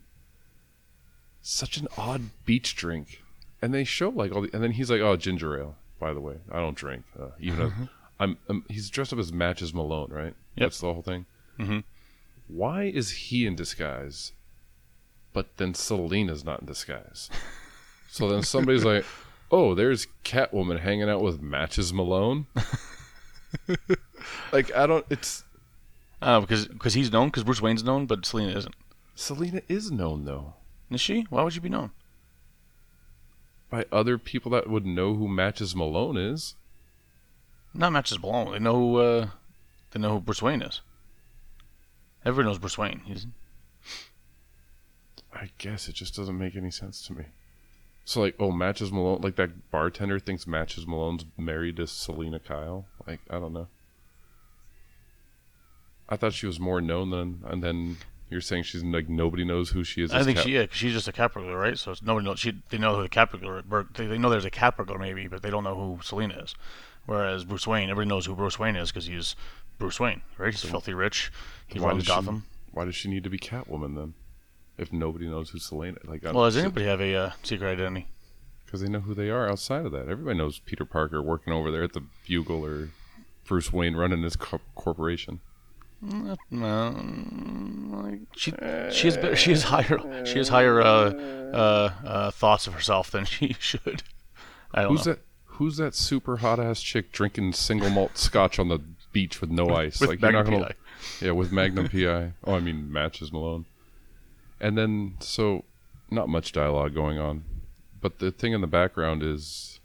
[SPEAKER 1] such an odd beach drink and they show like all the and then he's like oh ginger ale by the way i don't drink uh, even though I'm, um he's dressed up as matches malone right that's the whole thing
[SPEAKER 2] Mhm.
[SPEAKER 1] why is he in disguise but then selina's not in disguise so then somebody's like oh there's catwoman hanging out with matches malone like i don't it's
[SPEAKER 2] Uh, because because he's known, because Bruce Wayne's known, but Selina isn't.
[SPEAKER 1] Selina is known though
[SPEAKER 2] Is she? Why would she be known?
[SPEAKER 1] by other people that would know who Matches Malone is.
[SPEAKER 2] Not matches Malone. They know who. Uh, they know who Bruce Wayne is. Everyone knows Bruce Wayne. He's,
[SPEAKER 1] I guess it just doesn't make any sense to me. So like, oh, Matches Malone, like that bartender thinks Matches Malone's married to Selina Kyle. Like, I don't know. I thought she was more known than, and then you're saying she's like nobody knows who she is.
[SPEAKER 2] I think
[SPEAKER 1] Cat-
[SPEAKER 2] she. Yeah, 'cause she's just a Capricorn, right? So it's, nobody knows. She. They know who the Capricorn, they know there's a Capricorn maybe, but they don't know who Selina is. Whereas Bruce Wayne, everybody knows who Bruce Wayne is because he's Bruce Wayne, right? He's filthy rich. He runs
[SPEAKER 1] she-
[SPEAKER 2] Gotham.
[SPEAKER 1] Why does she need to be Catwoman then? If nobody knows who Selina, like,
[SPEAKER 2] Well, does anybody have a uh, secret identity?
[SPEAKER 1] Because they know who they are outside of that. Everybody knows Peter Parker working over there at the Bugle or Bruce Wayne running his co- corporation.
[SPEAKER 2] No, like, she she has she has higher she has higher uh, uh, uh, thoughts of herself than she should. I don't
[SPEAKER 1] Who's
[SPEAKER 2] know.
[SPEAKER 1] that? Who's that super hot ass chick drinking single malt scotch on the beach with no ice?
[SPEAKER 2] With
[SPEAKER 1] like you're not gonna,
[SPEAKER 2] PI.
[SPEAKER 1] yeah, with Magnum PI. Oh, I mean matches Malone. And then so, not much dialogue going on, but the thing in the background is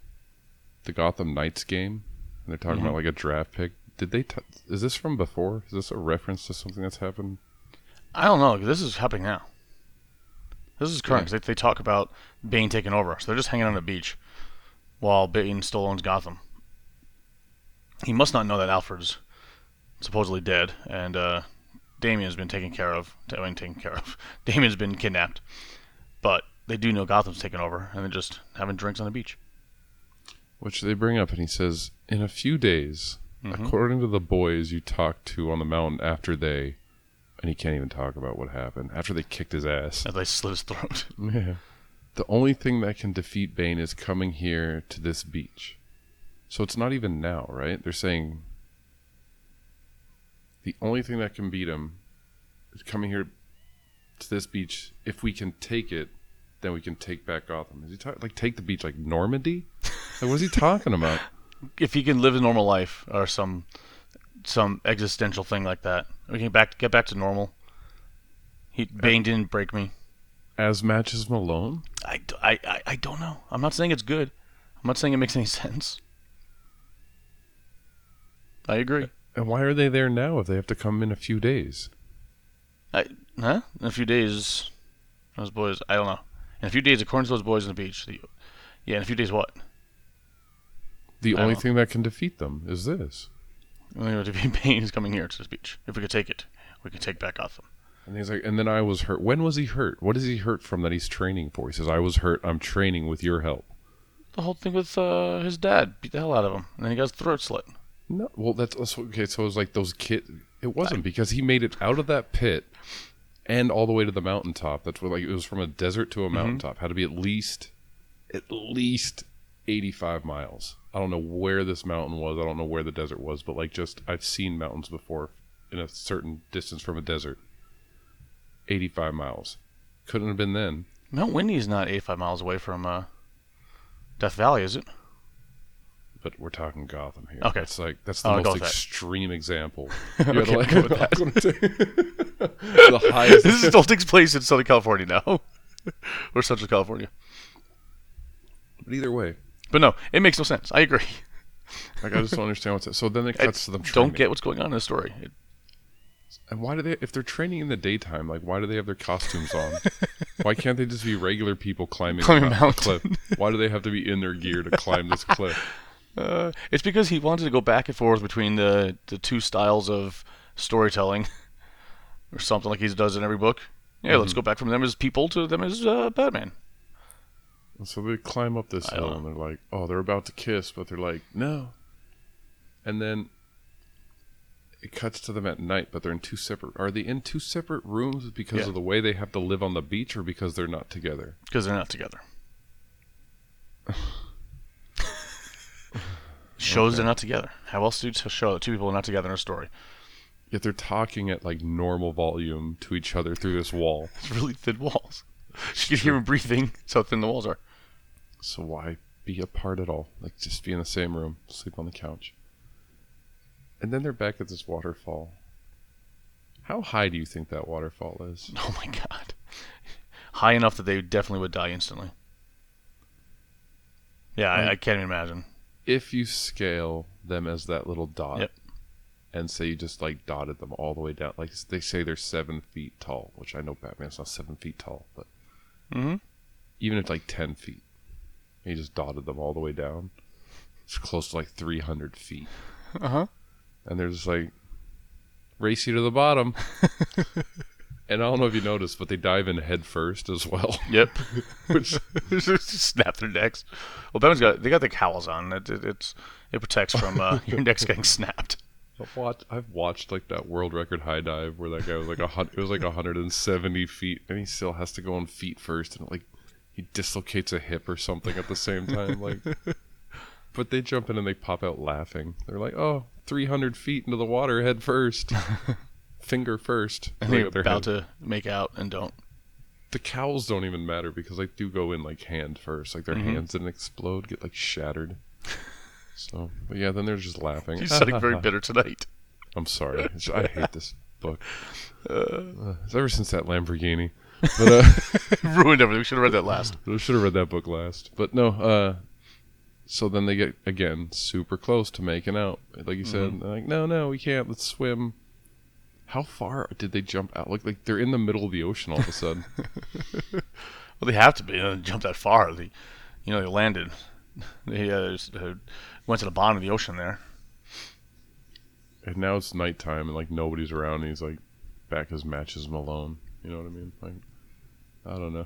[SPEAKER 1] the Gotham Knights game, and they're talking
[SPEAKER 2] Mm-hmm.
[SPEAKER 1] about like a draft pick. Did they? T- is this from before? Is this a reference to something that's happened?
[SPEAKER 2] I don't know. This is happening now. This is current.
[SPEAKER 1] Yeah.
[SPEAKER 2] they, they talk about being taken over, so they're just hanging on the beach while Bane still owns Gotham. He must not know that Alfred's supposedly dead, and uh, Damian's been taken care of. I mean, taken care of. Damian's been kidnapped, but they do know Gotham's taken over, and they're just having drinks on the beach.
[SPEAKER 1] Which they bring up, and he says, in a few days,
[SPEAKER 2] Mhm.
[SPEAKER 1] according to the boys you talked to on the mountain after they, and he can't even talk about what happened after they kicked his ass.
[SPEAKER 2] As they slit his throat.
[SPEAKER 1] Yeah. The only thing that can defeat Bane is coming here to this beach. So it's not even now, right? They're saying the only thing that can beat him is coming here to this beach. If we can take it, then we can take back Gotham. Is he talking like take the beach like Normandy? Like, what is he talking about?
[SPEAKER 2] if he can live a normal life or some some existential thing like that, we can back get back to normal. He Bane uh, didn't break me.
[SPEAKER 1] As matches Malone?
[SPEAKER 2] I I I don't know. I'm not saying it's good. I'm not saying it makes any sense. I agree.
[SPEAKER 1] And why are they there now if they have to come in a few days?
[SPEAKER 2] I, huh? In a few days, those boys. I don't know. In a few days, according to those boys on the beach. The, yeah, in a few days, what?
[SPEAKER 1] The
[SPEAKER 2] I
[SPEAKER 1] only thing that can defeat them is this.
[SPEAKER 2] Only to be Bane is coming here to this beach. If we could take it, we could take back Gotham.
[SPEAKER 1] And he's like, and then I was hurt. When was he hurt? What is he hurt from that he's training for? He says, I was hurt. I'm training with your help.
[SPEAKER 2] The whole thing with uh, his dad beat the hell out of him, and then he got his throat slit.
[SPEAKER 1] No, well, that's that's- okay. So it was like those kid. It wasn't because he made it out of that pit and all the way to the mountaintop. That's where like it was from a desert to a mountaintop. Had to be at least at least 85 miles. I don't know where this mountain was. I don't know where the desert was, but like just I've seen mountains before in a certain distance from a desert. 85 miles. Couldn't have been then.
[SPEAKER 2] Mount Whitney is not 85 miles away from uh, Death Valley, is it?
[SPEAKER 1] But we're talking Gotham here.
[SPEAKER 2] Okay.
[SPEAKER 1] It's like that's the
[SPEAKER 2] I'll
[SPEAKER 1] most
[SPEAKER 2] that.
[SPEAKER 1] extreme example.
[SPEAKER 2] Okay,
[SPEAKER 1] You're
[SPEAKER 2] I'll go with
[SPEAKER 1] gonna the highest
[SPEAKER 2] this still takes place in Southern California now, or Central California.
[SPEAKER 1] But either way,
[SPEAKER 2] But no, it makes no sense. I agree.
[SPEAKER 1] like I just don't understand what's so then it
[SPEAKER 2] I
[SPEAKER 1] cuts to them
[SPEAKER 2] don't get what's going on in the story. It,
[SPEAKER 1] And why do they if they're training in the daytime, like why do they have their costumes on? why can't they just be regular people climbing,
[SPEAKER 2] Climbing
[SPEAKER 1] a cliff? Why do they have to be in their gear to climb this cliff?
[SPEAKER 2] uh, it's because he wanted to go back and forth between the, the two styles of storytelling, or something like he does in every book. Yeah, let's go back from them as people to them as uh, Batman.
[SPEAKER 1] And so they climb up this
[SPEAKER 2] I
[SPEAKER 1] hill and they're like, Oh, they're about to kiss, but they're like, No. And then it cuts to them at night, but they're in two separate are they in two separate rooms because
[SPEAKER 2] Yeah.
[SPEAKER 1] of the way they have to live on the beach or because they're not together?
[SPEAKER 2] because they're not together. Shows they're not together. How else do you show that two people are not together in a story?
[SPEAKER 1] Yet they're talking at like normal volume to each other through this wall.
[SPEAKER 2] It's really thin walls. You can hear him breathing. That's how thin the walls are.
[SPEAKER 1] So why be apart at all? Like just be in the same room, sleep on the couch. And then they're back at this waterfall. How high do you think that waterfall is?
[SPEAKER 2] Oh my god. High enough that they definitely would die instantly. Yeah, I, I can't even imagine.
[SPEAKER 1] If you scale them as that little dot,
[SPEAKER 2] Yep.
[SPEAKER 1] and say you just like dotted them all the way down, like they say they're seven feet tall, which I know Batman's not seven feet tall, but
[SPEAKER 2] Mm-hmm.
[SPEAKER 1] even at like ten feet, you just dotted them all the way down. It's close to like three hundred feet.
[SPEAKER 2] Uh huh.
[SPEAKER 1] And they're just like race you to the bottom. and I don't know if you noticed, but they dive in head first as well.
[SPEAKER 2] Yep.
[SPEAKER 1] Which
[SPEAKER 2] snap their necks. Well, Batman's got they got the cowls on. It, it it's it protects from uh, your necks getting snapped.
[SPEAKER 1] I've watched, I've watched like that world record high dive where that guy was like a hun- it was like 170 feet, and he still has to go on feet first, and like he dislocates a hip or something at the same time. Like, but they jump in and they pop out laughing. They're like, "Oh, 300 feet into the water, head first, finger first.
[SPEAKER 2] And they're about
[SPEAKER 1] head.
[SPEAKER 2] to make out and don't.
[SPEAKER 1] the cowls don't even matter because they do go in like hand first. Like their
[SPEAKER 2] Mhm.
[SPEAKER 1] hands didn't explode, get like shattered. So, but yeah, then they're just laughing.
[SPEAKER 2] He's sounding very bitter tonight.
[SPEAKER 1] I'm sorry. I hate this book. Uh, it's ever since that Lamborghini. But uh,
[SPEAKER 2] Ruined everything. We should have read that last.
[SPEAKER 1] We should have read that book last. But no. Uh, so then they get again super close to making out. Like you said, they're like, no, no, we can't. Let's swim. How far did they jump out? Like, like they're in the middle of the ocean all of a sudden.
[SPEAKER 2] Well, they have to be. They didn't jump that far. They, you know, they landed. They uh, just, uh, went to the bottom of the ocean there.
[SPEAKER 1] and now it's nighttime and like nobody's around. And he's like back his matches him alone. You know what I mean? Like, I don't know.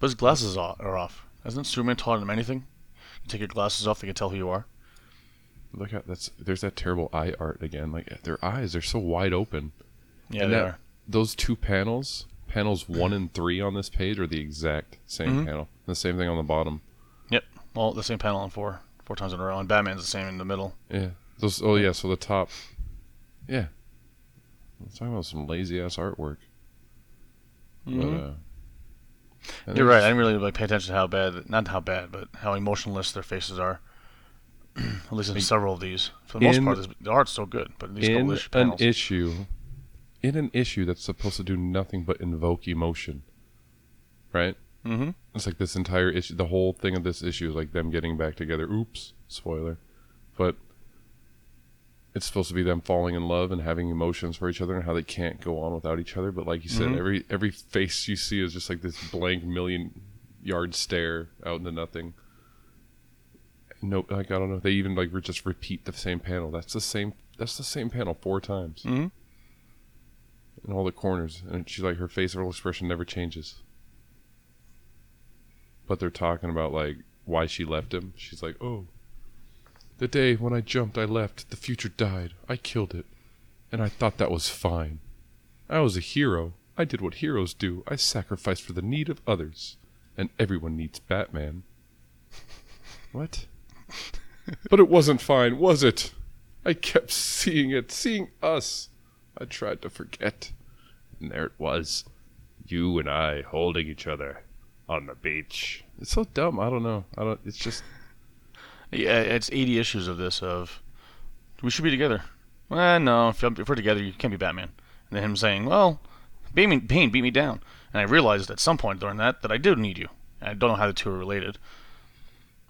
[SPEAKER 2] But his glasses are are off. Hasn't Superman taught him anything? Take your glasses off, they can tell who you are.
[SPEAKER 1] Look at that's there's that terrible eye art again. Like their eyes, they're so wide open.
[SPEAKER 2] Yeah,
[SPEAKER 1] And
[SPEAKER 2] they
[SPEAKER 1] that-
[SPEAKER 2] are.
[SPEAKER 1] Those two panels, panels one and three on this page, are the exact same
[SPEAKER 2] Mhm.
[SPEAKER 1] panel. The same thing on the bottom.
[SPEAKER 2] Yep. Well, the same panel on four, four times in a row, and Batman's the same in the middle.
[SPEAKER 1] Yeah. Those. Oh yeah. So the top. Yeah. I'm talking about some lazy ass artwork. But,
[SPEAKER 2] Mhm.
[SPEAKER 1] uh,
[SPEAKER 2] You're right. I didn't really like pay attention to how bad, not how bad, but how emotionless their faces are. At least in several of these. For the most
[SPEAKER 1] In-
[SPEAKER 2] part, this- the art's so good, but in these
[SPEAKER 1] in
[SPEAKER 2] couple
[SPEAKER 1] an
[SPEAKER 2] panels,
[SPEAKER 1] issue, in an issue that's supposed to do nothing but invoke emotion, right?
[SPEAKER 2] mm-hmm.
[SPEAKER 1] It's like this entire issue. The whole thing of this issue is like them getting back together. Oops, spoiler, but it's supposed to be them falling in love and having emotions for each other and how they can't go on without each other. But like you said,
[SPEAKER 2] Mhm.
[SPEAKER 1] every every face you see is just like this blank million yard stare out into nothing. No, like I don't know. They even like just repeat the same panel. That's the same. That's the same panel four times
[SPEAKER 2] Mm-hmm.
[SPEAKER 1] in all the corners, and she's like her facial expression never changes. But they're talking about like why she left him. She's like, "Oh, the day when I jumped, I left. The future died. I killed it, and I thought that was fine. I was a hero. I did what heroes do. I sacrificed for the need of others, and everyone needs Batman." What? but it wasn't fine, was it? I kept seeing it, seeing us. I tried to forget. And there it was. You and I holding each other on the beach. It's so dumb. I don't know. I don't it's just
[SPEAKER 2] Yeah, it's 80 issues of this of we should be together. Well, no, if, if we're together, you can't be Batman. And then him saying, well, Bane, Bane beat me down. And I realized at some point during that that I do need you. I don't know how the two are related.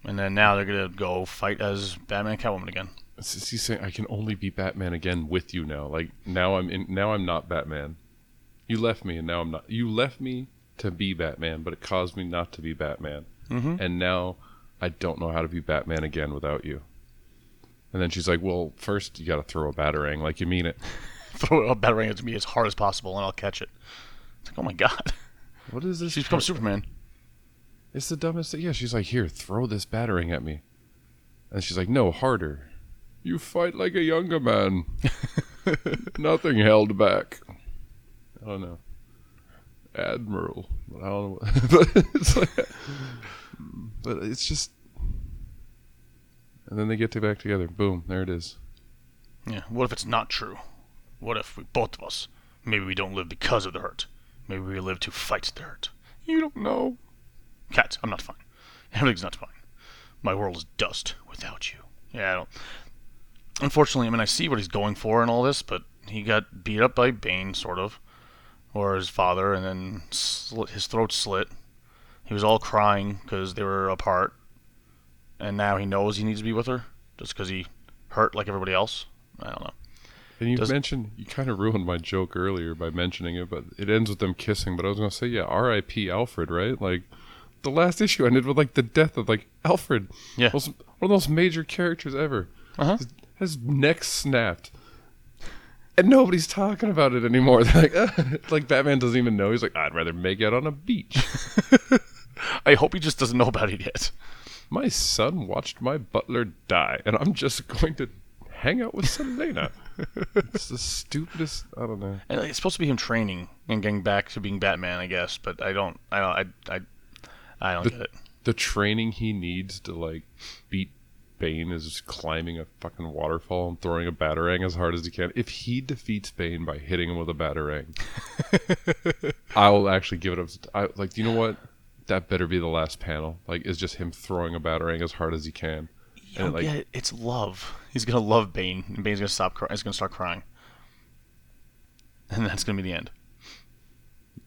[SPEAKER 2] And then now they're gonna go fight as Batman and Catwoman again.
[SPEAKER 1] he's saying I can only be Batman again with you now. Like now I'm in now I'm not Batman. You left me and now I'm not you left me to be Batman, but it caused me not to be Batman.
[SPEAKER 2] Mm-hmm.
[SPEAKER 1] and now I don't know how to be Batman again without you. And then she's like, "Well, first you got to throw a batarang, like you mean it."
[SPEAKER 2] Throw a batarang at me as hard as possible, and I'll catch it. It's like, oh my god,
[SPEAKER 1] What is this?
[SPEAKER 2] she's become Superman.
[SPEAKER 1] It's the dumbest thing. Yeah, she's like, "Here, throw this batarang at me," and she's like, "No, harder. You fight like a younger man. Nothing held back." I don't know, Admiral. I don't know, but it's like, but it's just. And then they get to back together. Boom! There it is.
[SPEAKER 2] Yeah. What if it's not true? What if we both of us? Maybe we don't live because of the hurt. Maybe we live to fight the hurt. You don't know. Cat, I'm not fine. Everything's not fine. My world is dust without you. Yeah, I don't. Unfortunately, I mean, I see what he's going for in all this, but he got beat up by Bane, sort of, or his father, and then his throat slit. He was all crying because they were apart, and now he knows he needs to be with her just because he hurt like everybody else. I don't know.
[SPEAKER 1] And you
[SPEAKER 2] Does-
[SPEAKER 1] mentioned you kind of ruined my joke earlier by mentioning it, but it ends with them kissing. But I was gonna say, yeah, R.I.P. Alfred, right? Like the last issue ended with like the death of like Alfred,
[SPEAKER 2] Yeah.
[SPEAKER 1] Most- one of those major characters ever.
[SPEAKER 2] Uh-huh.
[SPEAKER 1] His, his neck snapped, and nobody's talking about it anymore. They're like, "Uh," like Batman doesn't even know. He's like, I'd rather make out on a beach.
[SPEAKER 2] I hope he just doesn't know about it yet.
[SPEAKER 1] my son watched my butler die, and I'm just going to hang out with Selina. it's the stupidest. I don't know.
[SPEAKER 2] And it's supposed to be him training and getting back to being Batman, I guess. But I don't, I don't, I, I, I don't
[SPEAKER 1] The-
[SPEAKER 2] get it.
[SPEAKER 1] the training he needs to like beat Bane is just climbing a fucking waterfall and throwing a batarang as hard as he can. If he defeats Bane by hitting him with a batarang, I'll actually give it up. I, like, do you know what? That better be the last panel. Like, is just him throwing a batarang as hard as he can.
[SPEAKER 2] Don't
[SPEAKER 1] like,
[SPEAKER 2] it. It's love. He's gonna love Bane, and Bane's gonna stop. Cry- he's gonna start crying, and that's gonna be the end.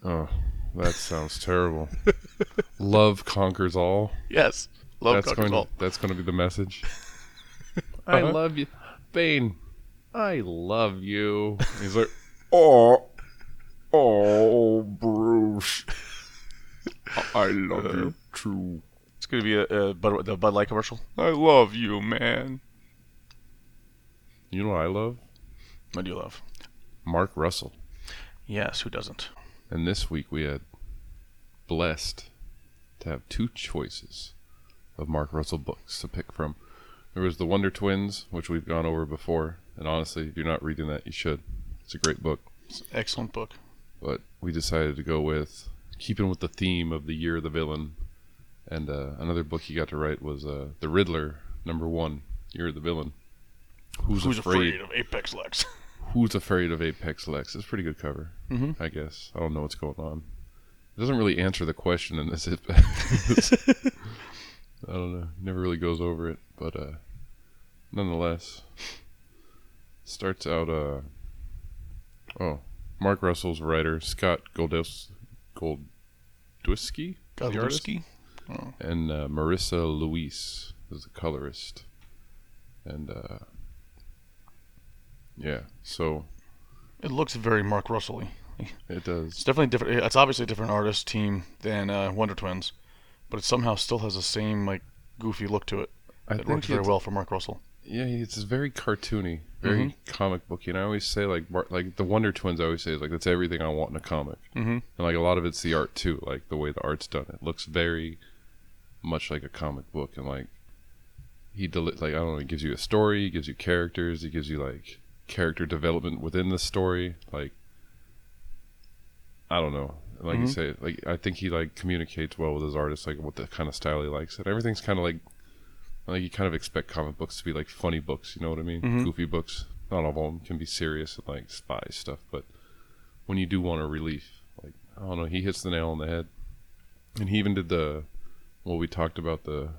[SPEAKER 1] oh, that sounds terrible. Love conquers all.
[SPEAKER 2] Yes, love
[SPEAKER 1] that's
[SPEAKER 2] conquers
[SPEAKER 1] going.
[SPEAKER 2] all.
[SPEAKER 1] That's going to be the message. I
[SPEAKER 2] Uh-huh.
[SPEAKER 1] love you, Bane. I love you. He's like, oh, oh, Bruce. I love you too.
[SPEAKER 2] It's gonna be a, a Bud, the Bud Light commercial. I love you, man.
[SPEAKER 1] You know what I love?
[SPEAKER 2] What do you love?
[SPEAKER 1] Mark Russell.
[SPEAKER 2] Yes, who doesn't?
[SPEAKER 1] And this week we had blessed to have two choices of Mark Russell books to pick from. There was the Wonder Twins, which we've gone over before, and honestly, if you're not reading that, you should. It's a great book.
[SPEAKER 2] It's an excellent book.
[SPEAKER 1] but we decided to go with keeping with the theme of the year of the villain. And uh, another book he got to write was uh, the Riddler, number one, year of the villain. Who's,
[SPEAKER 2] Who's
[SPEAKER 1] afraid?
[SPEAKER 2] afraid of Apex Lex?
[SPEAKER 1] Who's afraid of Apex Lex? It's a pretty good cover,
[SPEAKER 2] mm-hmm.
[SPEAKER 1] I guess. I don't know what's going on. It doesn't really answer the question in this. I don't know. Never really goes over it, but uh, nonetheless, starts out. Uh, oh, Mark Russell's writer Scott Goldos Goldwisky, the artist?
[SPEAKER 2] Oh.
[SPEAKER 1] and uh, Marissa Louise is the colorist, and uh, yeah, so
[SPEAKER 2] It looks very Mark Russell-y.
[SPEAKER 1] it does.
[SPEAKER 2] It's definitely different. It's obviously a different artist team than uh, Wonder Twins, but it somehow still has the same like goofy look to it.
[SPEAKER 1] I
[SPEAKER 2] It works very well for Mark Russell.
[SPEAKER 1] Yeah, it's very cartoony, very
[SPEAKER 2] Mm-hmm.
[SPEAKER 1] comic booky. And I always say like like the Wonder Twins. I always say is like that's everything I want in a comic.
[SPEAKER 2] Mm-hmm.
[SPEAKER 1] And like a lot of it's the art too, like the way the art's done. It looks very much like a comic book, and like he deli- like I don't know, he gives you a story, he gives you characters, he gives you like character development within the story. Like I don't know, like you
[SPEAKER 2] Mhm.
[SPEAKER 1] say, like I think he like communicates well with his artists, like what the kind of style he likes, and everything's kind of like like you kind of expect comic books to be like funny books, you know what I mean?
[SPEAKER 2] Mhm.
[SPEAKER 1] Goofy books. Not all of them can be serious and like spy stuff, but when you do want a relief, like I don't know, he hits the nail on the head. And he even did the well, we talked about the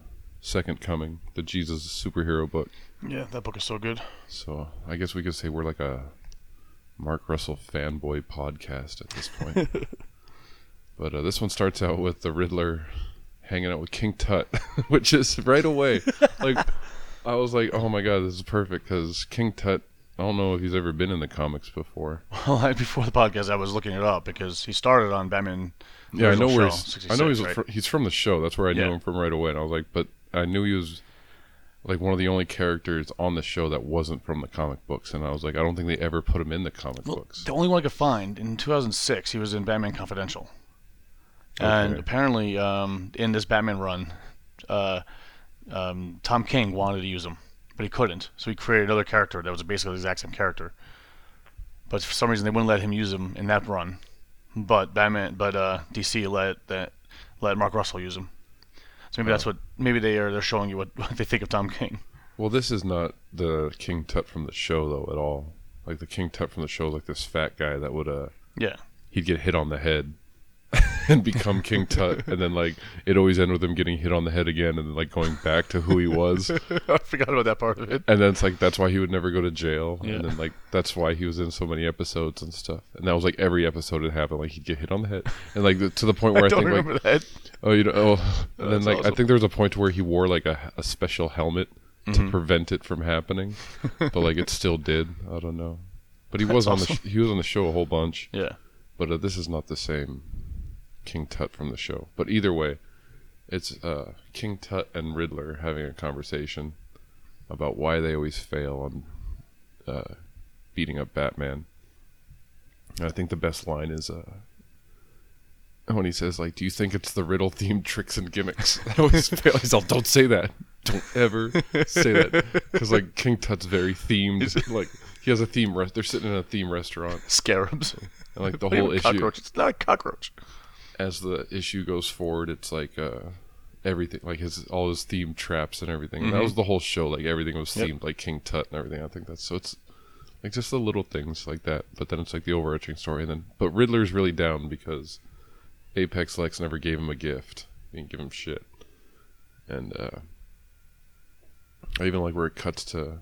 [SPEAKER 1] second coming, the Jesus superhero book.
[SPEAKER 2] Yeah, that book is so good.
[SPEAKER 1] So I guess we could say we're like a Mark Russell fanboy podcast at this point. but uh, this one starts out with the Riddler hanging out with King Tut, which is right away. like I was like, oh my god, this is perfect because King Tut. I don't know if he's ever been in the comics before.
[SPEAKER 2] Well, I, before the podcast, I was looking it up because he started on Batman.
[SPEAKER 1] Yeah, I know
[SPEAKER 2] original
[SPEAKER 1] where
[SPEAKER 2] show,
[SPEAKER 1] he's. I know he's
[SPEAKER 2] right?
[SPEAKER 1] fr- he's from the show. That's where I
[SPEAKER 2] Yeah.
[SPEAKER 1] knew him from right away. And I was like, but I knew he was like one of the only characters on the show that wasn't from the comic books. And I was like, I don't think they ever put him in the comic
[SPEAKER 2] Well,
[SPEAKER 1] books.
[SPEAKER 2] The only one I could find in 2006, he was in Batman Confidential, and apparently um, in this Batman run, uh, um, Tom King wanted to use him, but he couldn't, so he created another character that was basically the exact same character. But for some reason, they wouldn't let him use him in that run. But Batman, but uh, DC let that let Mark Russell use him. So maybe
[SPEAKER 1] Oh.
[SPEAKER 2] that's what maybe they are they're showing you what, what they think of Tom King.
[SPEAKER 1] Well, this is not the King Tut from the show though at all. Like the King Tut from the show like this fat guy that would uh
[SPEAKER 2] Yeah,
[SPEAKER 1] he'd get hit on the head and become King Tut, and then like it always ended with him getting hit on the head again, and then like going back to who he was.
[SPEAKER 2] I forgot about that part of it.
[SPEAKER 1] And then it's like that's why he would never go to jail,
[SPEAKER 2] Yeah.
[SPEAKER 1] and then like that's why he was in so many episodes and stuff. And that was like every episode it happened. Like he'd get hit on the head, and like the, to the point where I,
[SPEAKER 2] I
[SPEAKER 1] think like
[SPEAKER 2] that.
[SPEAKER 1] oh you know oh, and then
[SPEAKER 2] That's
[SPEAKER 1] like I think there was a point to where he wore like a, a special helmet
[SPEAKER 2] Mm-hmm.
[SPEAKER 1] to prevent it from happening, but like it still did. I don't know, but he
[SPEAKER 2] That's
[SPEAKER 1] was on
[SPEAKER 2] awesome.
[SPEAKER 1] the sh- he was on the show a whole bunch.
[SPEAKER 2] Yeah.
[SPEAKER 1] But uh, this is not the same King Tut from the show. But either way, it's uh, King Tut and Riddler having a conversation about why they always fail on uh, beating up Batman. And I think the best line is uh, when he says, "Like, do you think it's the riddle themed tricks and gimmicks?" I always fail. He's all, "Don't say that. Don't ever say that," because like King Tut's very themed. like he has a theme. Re- they're sitting in a theme restaurant,
[SPEAKER 2] Scarabs.
[SPEAKER 1] and like the whole issue
[SPEAKER 2] cockroach. It's not a cockroach.
[SPEAKER 1] As the issue goes forward, it's like uh, everything, like his all his themed traps and everything. And that was the whole show. Like everything was
[SPEAKER 2] Yep.
[SPEAKER 1] themed, like King Tut and everything. I think that's so. It's like just the little things like that. But then it's like the overarching story. And then, but Riddler's really down because Apex Lex never gave him a gift. He didn't give him shit. And uh, I even like where it cuts to.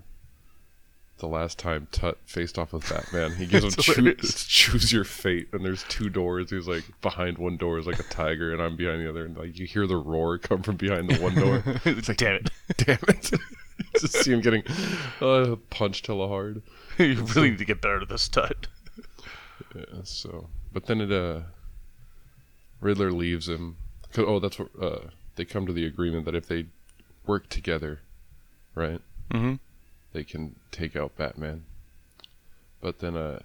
[SPEAKER 1] The last time Tut faced off with Batman, he gives him
[SPEAKER 2] That's
[SPEAKER 1] choo-
[SPEAKER 2] hilarious.
[SPEAKER 1] it's choose your fate, and there's two doors. He's like behind one door is like a tiger, and I'm behind the other, and like you hear the roar come from behind the one door.
[SPEAKER 2] it's like, damn it.
[SPEAKER 1] Damn it! Just see him getting uh, punched hella hard.
[SPEAKER 2] you really need to get better at this stud.
[SPEAKER 1] Yeah, so, but then it uh, Riddler leaves him. 'cause- Oh, that's what uh, they come to the agreement that if they work together, right,
[SPEAKER 2] Mm-hmm.
[SPEAKER 1] They can take out Batman. But then uh,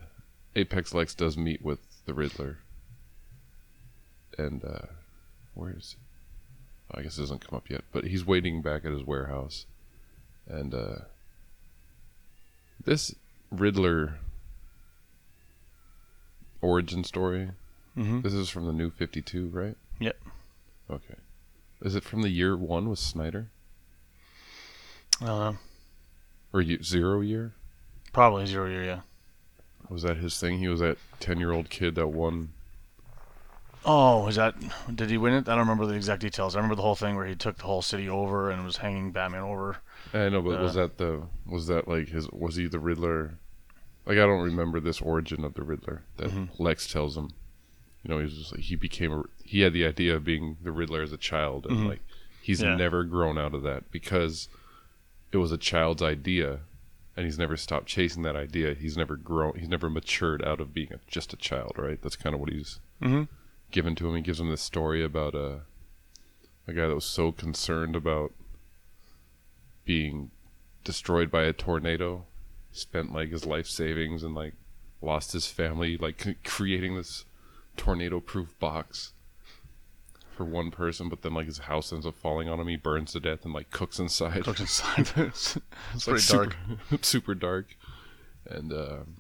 [SPEAKER 1] Apex Lex does meet with the Riddler. And uh, where is he? I guess it doesn't come up yet, but he's waiting back at his warehouse. And uh, this Riddler origin story,
[SPEAKER 2] Mm-hmm.
[SPEAKER 1] this is from the new 52, right?
[SPEAKER 2] Yep.
[SPEAKER 1] Okay. Is it from the year one with Snyder?
[SPEAKER 2] I don't know.
[SPEAKER 1] Or zero year?
[SPEAKER 2] Probably zero year, yeah.
[SPEAKER 1] Was that his thing? He was that 10 year old kid that won.
[SPEAKER 2] Oh, is that? Did he win it? I don't remember the exact details. I remember the whole thing where he took the whole city over and was hanging Batman over.
[SPEAKER 1] I know, but was
[SPEAKER 2] Uh.
[SPEAKER 1] that the. Was that like his. Was he the Riddler? Like, I don't remember this origin of the Riddler that
[SPEAKER 2] Mhm.
[SPEAKER 1] Lex tells him. You know, he's just like. He became. A, he had the idea of being the Riddler as a child, and
[SPEAKER 2] Mhm.
[SPEAKER 1] like. He's
[SPEAKER 2] Yeah.
[SPEAKER 1] never grown out of that because it was a child's idea and he's never stopped chasing that idea. He's never grown. He's never matured out of being a, just a child, right? That's kind of what he's
[SPEAKER 2] Mm-hmm.
[SPEAKER 1] given to him. He gives him this story about a a guy that was so concerned about being destroyed by a tornado, spent like his life savings and like lost his family, like creating this tornado-proof box for one person. But then like his house ends up falling on him. He burns to death and like cooks inside.
[SPEAKER 2] Cooks inside. it's
[SPEAKER 1] It's
[SPEAKER 2] pretty dark.
[SPEAKER 1] Super, super dark. And um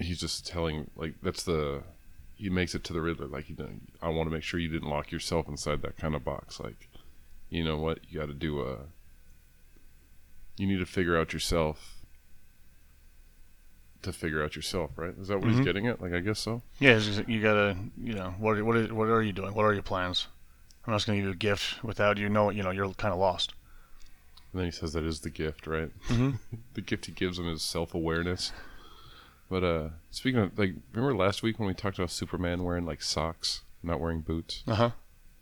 [SPEAKER 1] he's just telling like that's the he makes it to the Riddler like he done. I want to make sure you didn't lock yourself inside that kind of box. Like, you know what? You got to do a. You need to figure out yourself. To figure out yourself, right? Is that what
[SPEAKER 2] Mhm.
[SPEAKER 1] he's getting at? Like, I guess so.
[SPEAKER 2] Yeah, just- you gotta, you know, what what are, what are you doing? What are your plans? I'm not just gonna give you a gift without you know. You know, you're kind of lost.
[SPEAKER 1] And then he says that is the gift, right?
[SPEAKER 2] Mhm.
[SPEAKER 1] the gift he gives him is self awareness. But uh speaking of like, remember last week when we talked about Superman wearing like socks, not wearing boots?
[SPEAKER 2] Uh huh.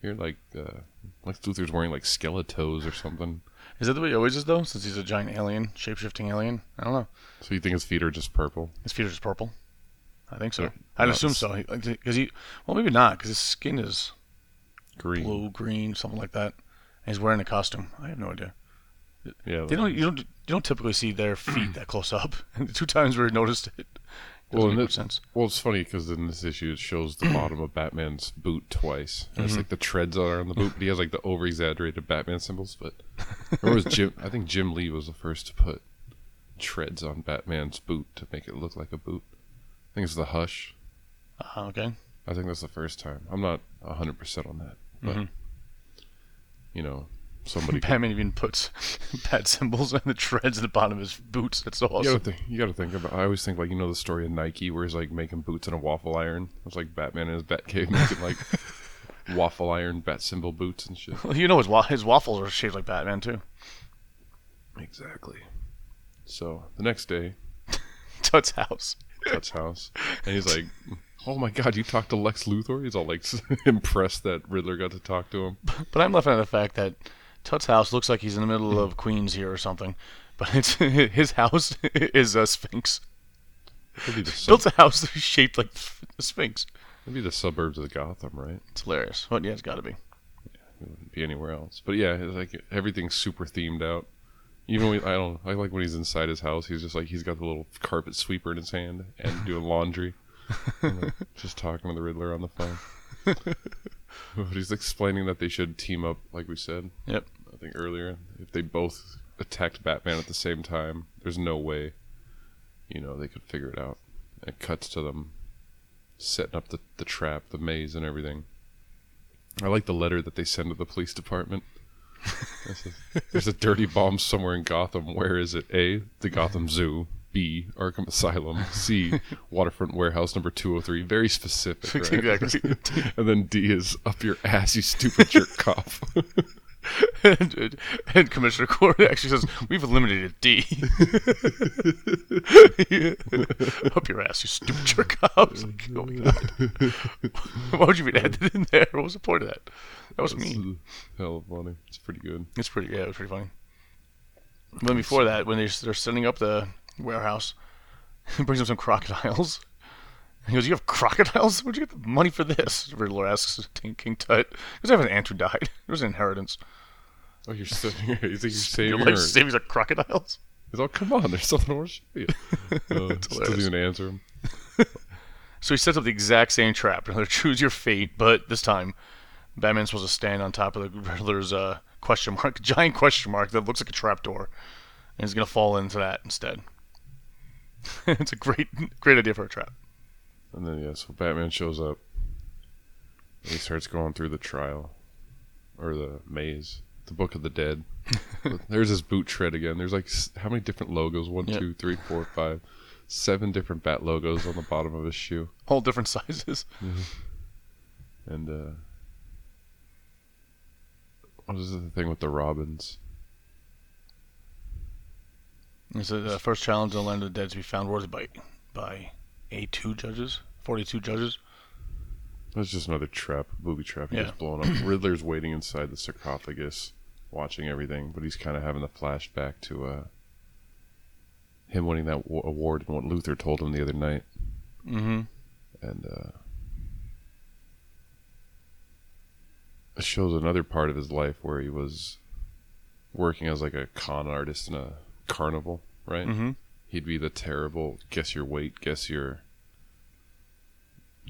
[SPEAKER 1] You're like, uh, Lex Luthor's wearing like skeletos or something.
[SPEAKER 2] Is that the way he always is though? Since he's a giant alien, shape shifting alien. I don't know.
[SPEAKER 1] So you think his feet are just purple?
[SPEAKER 2] His feet are just purple. I think so.
[SPEAKER 1] Yeah,
[SPEAKER 2] I'd
[SPEAKER 1] no,
[SPEAKER 2] assume
[SPEAKER 1] it's-
[SPEAKER 2] so. Because he, well, maybe not. Because his skin is
[SPEAKER 1] Green.
[SPEAKER 2] blue, green, something like that. And he's wearing a costume. I have no idea.
[SPEAKER 1] Yeah.
[SPEAKER 2] They don't. You don't. You don't typically see their feet that close up. And the two times I noticed it, doesn't
[SPEAKER 1] and
[SPEAKER 2] make
[SPEAKER 1] it-
[SPEAKER 2] sense.
[SPEAKER 1] Well, it's funny because in this issue it shows the bottom of Batman's boot twice. And It's like the treads are on the boot, but he has like the over exaggerated Batman symbols. But it was Jim? I think Jim Lee was the first to put treads on Batman's boot to make it look like a boot. I think it's the Hush.
[SPEAKER 2] Uh, okay.
[SPEAKER 1] I think that's the first time. I'm not hundred percent on that, but
[SPEAKER 2] Mhm.
[SPEAKER 1] you know, somebody.
[SPEAKER 2] Batman even puts bat symbols on the treads at the bottom of his boots. That's so
[SPEAKER 1] You
[SPEAKER 2] awesome.
[SPEAKER 1] gotta, think, you gotta think about. I always think like you know the story of Nike where he's like making boots in a waffle iron. It's like Batman in his Batcave making like waffle iron bat symbol boots and shit.
[SPEAKER 2] Well, you know his wa- his waffles are shaped like Batman too.
[SPEAKER 1] Exactly. So the next day,
[SPEAKER 2] Tut's house.
[SPEAKER 1] Tut's house, and he's like, "Oh my God, you talked to Lex Luthor?" He's all like impressed that Riddler got to talk to him.
[SPEAKER 2] But I'm laughing at the fact that Tut's house looks like he's in the middle of Queens here or something. But it's his house is a Sphinx. Built a house that's shaped like a Sphinx.
[SPEAKER 1] it'd be the suburbs of Gotham, right?
[SPEAKER 2] It's hilarious. But yeah, it's got to be.
[SPEAKER 1] It wouldn't be anywhere else. But yeah, it's like everything's super themed out. Even when I don't, I like when he's inside his house. He's just like he's got the little carpet sweeper in his hand and doing laundry, and, like, just talking to the Riddler on the phone. But he's explaining that they should team up, like we said.
[SPEAKER 2] Yep.
[SPEAKER 1] I think earlier, if they both attacked Batman at the same time, there's no way, you know, they could figure it out. And it cuts to them setting up the, the trap, the maze, and everything. I like the letter that they send to the police department. Says, There's a dirty bomb somewhere in Gotham. Where is it? A. The Gotham Zoo. B. Arkham Asylum. C. Waterfront Warehouse number 203. Very specific. Right?
[SPEAKER 2] exactly.
[SPEAKER 1] And then D is up your ass, you stupid jerk cough.
[SPEAKER 2] and, and Commissioner Court actually says, We've eliminated D. Up your ass, you stupid jerk. Was like, oh my god. Why would you even add that in there? What was the point of that? That was mean.
[SPEAKER 1] Hell of funny. It's pretty good.
[SPEAKER 2] It's pretty, yeah, it was pretty funny. But before that, when they're, they're setting up the warehouse, he brings him some crocodiles. He goes, "You have crocodiles? Where'd you get the money for this?" Riddler asks King King Tut. Because I have an aunt who died. It was an inheritance.
[SPEAKER 1] Oh, you're saving. You think you're saving?
[SPEAKER 2] Your life savings are crocodiles.
[SPEAKER 1] he's all, come on. There's something I want to show you. Uh, doesn't even answer him.
[SPEAKER 2] So he sets up the exact same trap. Another choose your fate, but this time, Batman's supposed to stand on top of the Riddler's uh, question mark, giant question mark that looks like a trapdoor, and he's gonna fall into that instead. it's a great, great idea for a trap.
[SPEAKER 1] And then yeah, so Batman shows up. And he starts going through the trial, or the maze, the Book of the Dead. There's his boot tread again. There's like how many different logos? One,
[SPEAKER 2] Yep.
[SPEAKER 1] two, three, four, five, seven different bat logos on the bottom of his shoe.
[SPEAKER 2] All different sizes.
[SPEAKER 1] And uh what is the thing with the robins?
[SPEAKER 2] It's the first challenge in the land of the dead to be found worthy by by a two judges, forty two judges.
[SPEAKER 1] That's just another trap, booby trap. He
[SPEAKER 2] Yeah.
[SPEAKER 1] gets blown up. Riddler's waiting inside the sarcophagus, watching everything, but he's kind of having the flashback to uh, him winning that w- award and what Luthor told him the other night.
[SPEAKER 2] Mm-hmm.
[SPEAKER 1] And uh, it shows another part of his life where he was working as like a con artist in a carnival, right?
[SPEAKER 2] Mm-hmm.
[SPEAKER 1] he'd be the terrible guess your weight, guess your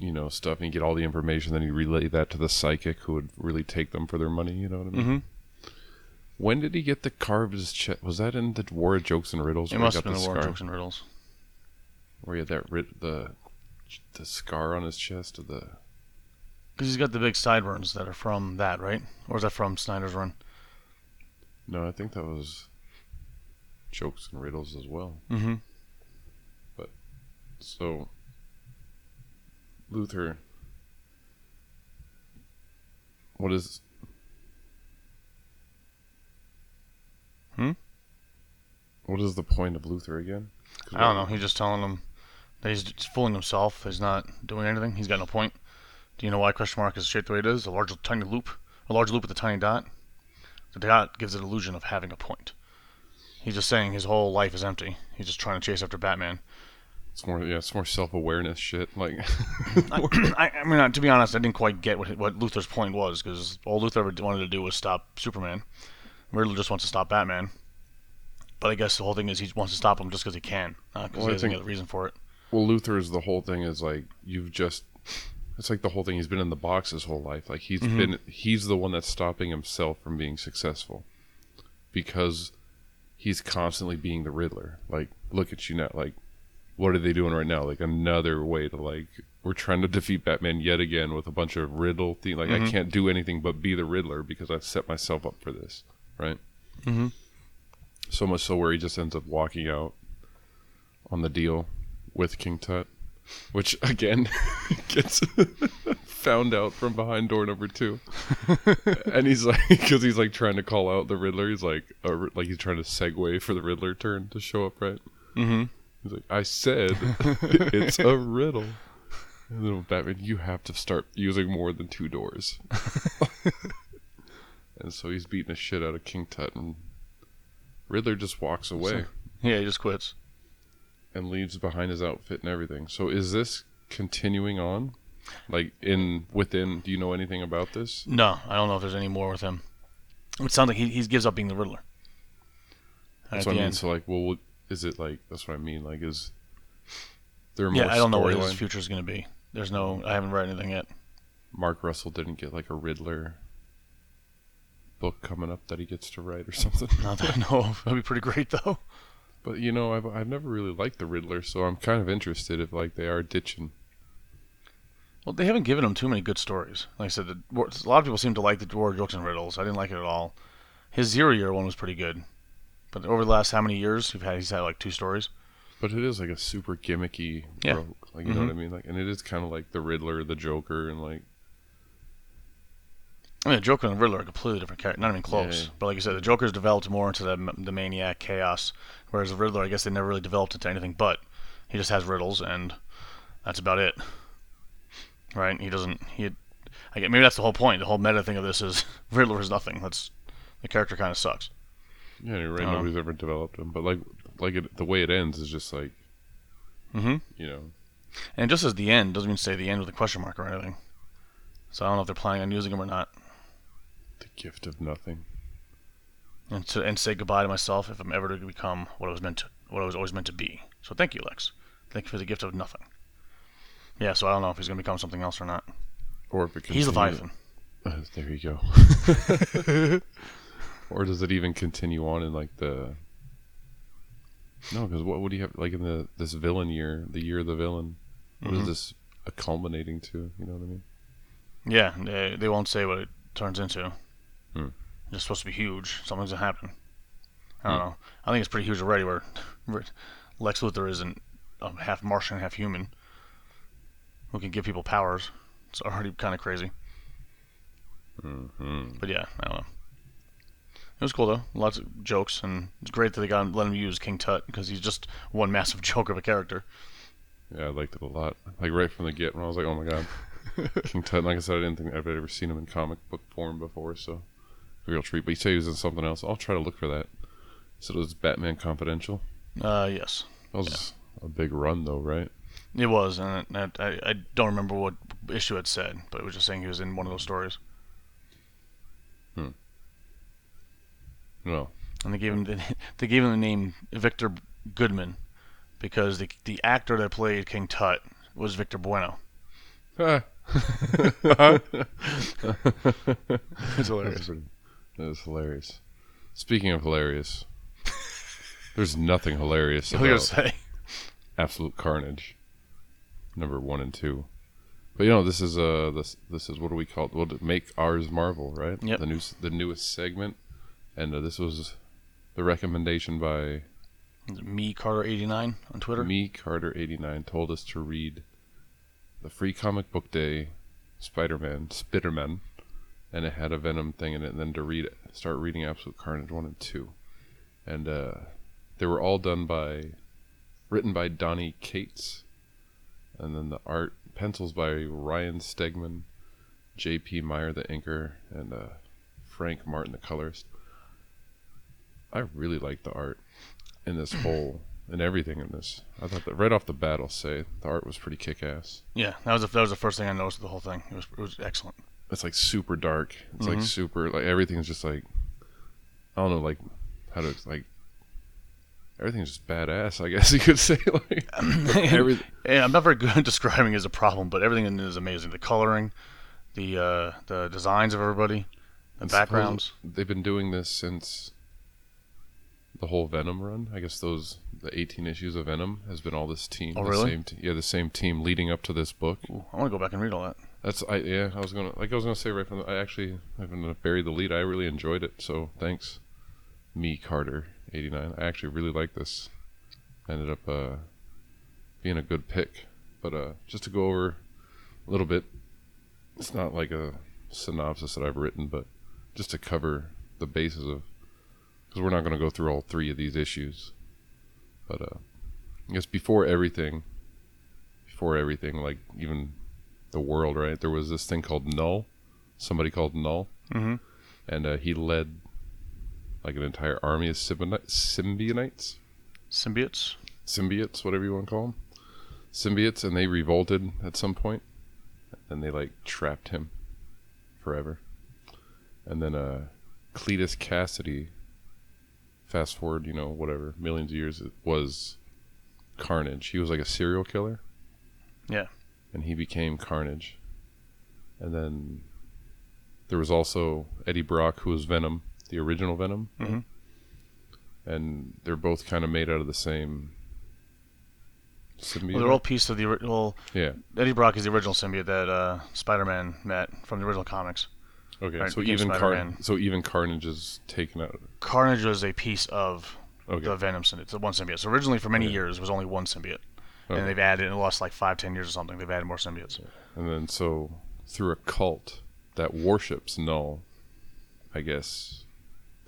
[SPEAKER 1] you know, stuff and he'd get all the information, then he'd relay that to the psychic who would really take them for their money, you know what I mean?
[SPEAKER 2] Mm-hmm.
[SPEAKER 1] When did he get the carved his chest? Was that in the War of Jokes and Riddles?
[SPEAKER 2] It must have been the War of Jokes and Riddles.
[SPEAKER 1] Where he had that the the scar on his chest of the
[SPEAKER 2] Because he's got the big sideburns that are from that, right? Or is that from Snyder's run?
[SPEAKER 1] no, I think that was jokes and riddles as well.
[SPEAKER 2] Mm-hmm.
[SPEAKER 1] But so Luthor, what is?
[SPEAKER 2] Hmm?
[SPEAKER 1] What is the point of Luthor again?
[SPEAKER 2] I don't know. He's just telling him that he's fooling himself. He's not doing anything. He's got no point. Do you know why question mark is shaped the way it is? A large tiny loop, a large loop with a tiny dot. The dot gives it illusion of having a point. He's just saying his whole life is empty. He's just trying to chase after Batman.
[SPEAKER 1] It's more, yeah, it's more self-awareness shit. Like,
[SPEAKER 2] I, I mean, to be honest, I didn't quite get what what Luthor's point was because all Luthor ever wanted to do was stop Superman. Riddler just wants to stop Batman. But I guess the whole thing is he wants to stop him just because he can, not because
[SPEAKER 1] Well,
[SPEAKER 2] he
[SPEAKER 1] think-
[SPEAKER 2] other reason for it.
[SPEAKER 1] well, Luthor's the whole thing is like you've just. It's like the whole thing. He's been in the box his whole life. Like he's
[SPEAKER 2] Mhm.
[SPEAKER 1] been. He's the one that's stopping himself from being successful, because he's constantly being the Riddler. Like, look at you now. Like, what are they doing right now? Like another way to like we're trying to defeat Batman yet again with a bunch of riddle thing. Like I
[SPEAKER 2] Mhm.
[SPEAKER 1] can't do anything but be the Riddler because I've set myself up for this, right?
[SPEAKER 2] Mm-hmm.
[SPEAKER 1] So much so where he just ends up walking out on the deal with King Tut, which again gets found out from behind door number two. and he's like, because he's like trying to call out the Riddler. He's like, uh, like he's trying to segue for the Riddler turn to show up, right?
[SPEAKER 2] Mm-hmm.
[SPEAKER 1] He's like, I said it's a riddle. And then Batman, you have to start using more than two doors. and so he's beating the shit out of King Tut, and Riddler just walks away
[SPEAKER 2] Yeah, he just quits.
[SPEAKER 1] And leaves behind his outfit and everything. So is this continuing on? Like in within? Do you know anything about this?
[SPEAKER 2] No, I don't know if there's any more with him. It sounds like he, he gives up being the Riddler.
[SPEAKER 1] That's what I mean.
[SPEAKER 2] end,
[SPEAKER 1] So like, well, what, is it like? That's what I mean. Like, is there more
[SPEAKER 2] yeah, I don't know what his future is going to be. There's no, I haven't read anything yet.
[SPEAKER 1] Mark Russell didn't get like a Riddler book coming up that he gets to write or something.
[SPEAKER 2] Not that I know of. That'd be pretty great though.
[SPEAKER 1] But you know, I've I've never really liked the Riddler, so I'm kind of interested if like they are ditching.
[SPEAKER 2] Well, they haven't given him too many good stories. Like I said, the, a lot of people seem to like the War Jokes and Riddles. I didn't like it at all. His Zero Year one was pretty good. But over the last how many years, you've had he's had like two stories.
[SPEAKER 1] But it is like a super gimmicky
[SPEAKER 2] Yeah.
[SPEAKER 1] rogue. Like you know
[SPEAKER 2] Mhm.
[SPEAKER 1] what I mean? Like and it is kind of like the Riddler, the Joker, and like
[SPEAKER 2] I mean, the Joker and the Riddler are completely different characters, not even close.
[SPEAKER 1] Yeah.
[SPEAKER 2] But like you said, the Joker's developed more into the, the maniac chaos, whereas the Riddler, I guess they never really developed into anything but he just has riddles and that's about it. Right? He doesn't. He. I get maybe that's the whole point. The whole meta thing of this is Riddler is nothing. That's the character kind of sucks.
[SPEAKER 1] yeah, you're right.
[SPEAKER 2] Um,
[SPEAKER 1] Nobody's ever developed him, but like like it, the way it ends is just like
[SPEAKER 2] Mm-hmm.
[SPEAKER 1] you know
[SPEAKER 2] And just as the end doesn't mean say the end with a question mark or anything. So I don't know if they're planning on using him or not.
[SPEAKER 1] The gift of nothing.
[SPEAKER 2] And to and say goodbye to myself if I'm ever to become what I was meant to, what I was always meant to be. So thank you, Lex. Thank you for the gift of nothing. Yeah, so I don't know if he's gonna become something else or not.
[SPEAKER 1] Or if
[SPEAKER 2] He's Leviathan.
[SPEAKER 1] Uh, there you go. or does it even continue on in like the? No, because what would he have like in the this villain year, the year of the villain? What is
[SPEAKER 2] Mhm.
[SPEAKER 1] this a culminating to? You know what I mean?
[SPEAKER 2] Yeah, they, they won't say what it turns into.
[SPEAKER 1] Hmm.
[SPEAKER 2] It's supposed to be huge. Something's gonna happen. I don't
[SPEAKER 1] Hmm.
[SPEAKER 2] know. I think it's pretty huge already. Where where Lex Luthor isn't um, half Martian, half human, who can give people powers. It's already kind of crazy.
[SPEAKER 1] hmm
[SPEAKER 2] But yeah, I don't know. It was cool though. Lots of jokes, and it's great that they got him, let him use King Tut because he's just one massive joke of a character.
[SPEAKER 1] Yeah, I liked it a lot. Like right from the get, when I was like, "Oh my god, King Tut!" Like I said, I didn't think I've ever seen him in comic book form before, so real treat. But he said he was in something else. I'll try to look for that. So it was Batman Confidential.
[SPEAKER 2] Uh, yes,
[SPEAKER 1] That was a big run, though, right?
[SPEAKER 2] it was, and it, I, I don't remember what issue it said, but it was just saying he was in one of those stories, Hmm.
[SPEAKER 1] No.
[SPEAKER 2] and they gave him the, they gave him the name Victor Goodman because the the actor that played King Tut was Victor Bueno. It's hilarious.
[SPEAKER 1] That is hilarious. Speaking of hilarious, there's nothing hilarious
[SPEAKER 2] I was gonna
[SPEAKER 1] about
[SPEAKER 2] say,
[SPEAKER 1] Absolute Carnage. number one and two. But you know, this is uh this this is what do we call it? Well, to make ours Marvel, right?
[SPEAKER 2] Yep.
[SPEAKER 1] The new the newest segment, and uh, this was the recommendation by
[SPEAKER 2] Me Carter eighty nine on Twitter.
[SPEAKER 1] me Carter eighty nine told us to read the Free Comic Book Day Spider Man Spiderman, and it had a Venom thing in it, and then to read start reading Absolute Carnage one and two, and uh, they were all done by written by Donny Cates, and then the art pencils by Ryan Stegman, J.P. Mayer the inker, and uh, Frank Martin the colorist. I really like the art in this whole and everything in this. I thought that right off the bat, I'll say the art was pretty kick-ass.
[SPEAKER 2] Yeah, that was the, that was the first thing I noticed the whole thing. It was it was excellent.
[SPEAKER 1] It's like super dark. It's
[SPEAKER 2] Mhm.
[SPEAKER 1] like super like everything's just like I don't know like how to like everything's just badass. I guess you could say like everything.
[SPEAKER 2] Yeah, I'm not very good at describing it as a problem, but everything in it is amazing. The coloring, the uh, the designs of everybody, the
[SPEAKER 1] And
[SPEAKER 2] backgrounds.
[SPEAKER 1] They've been doing this since the whole Venom run. I guess those the 18 issues of Venom has been all this team.
[SPEAKER 2] Oh,
[SPEAKER 1] the
[SPEAKER 2] really?
[SPEAKER 1] Same te- yeah, the same team leading up to this book.
[SPEAKER 2] Ooh, I want to go back and read all that.
[SPEAKER 1] That's I yeah. I was gonna like I was gonna say right from the, I actually I'm gonna bury the lead. I really enjoyed it. So thanks, me Carter 89. I actually really like this. Ended up uh, being a good pick. But uh, just to go over a little bit, it's not like a synopsis that I've written, but just to cover the bases of because we're not gonna go through all three of these issues. But uh, I guess before everything, before everything, like even the world, right? There was this thing called Null, somebody called Null,
[SPEAKER 2] Mm-hmm.
[SPEAKER 1] and uh, he led like an entire army of symbioni- symbionites,
[SPEAKER 2] Symbiotes.
[SPEAKER 1] symbiotes, whatever you want to call them, symbiotes, and they revolted at some point, and they like trapped him forever. And then uh, Cletus Kasady, fast forward, you know, whatever millions of years, it was Carnage. He was like a serial killer.
[SPEAKER 2] Yeah.
[SPEAKER 1] And he became Carnage. And then there was also Eddie Brock, who was Venom, the original Venom,
[SPEAKER 2] Mhm.
[SPEAKER 1] and they're both kind of made out of the same symbiote.
[SPEAKER 2] Well, they're all pieces of the original.
[SPEAKER 1] yeah.
[SPEAKER 2] Eddie Brock is the original symbiote that uh, Spider-Man met from the original comics.
[SPEAKER 1] Okay.
[SPEAKER 2] Right,
[SPEAKER 1] so even Car- so even Carnage is taken out.
[SPEAKER 2] Carnage was a piece of
[SPEAKER 1] Okay.
[SPEAKER 2] the Venom symbiote, the one symbiote. So originally, for many
[SPEAKER 1] Okay.
[SPEAKER 2] years, it was only one symbiote,
[SPEAKER 1] Okay.
[SPEAKER 2] and oh. they've added in the last like five, ten years or something. They've added more symbiotes.
[SPEAKER 1] And then so through a cult that worships Null, I guess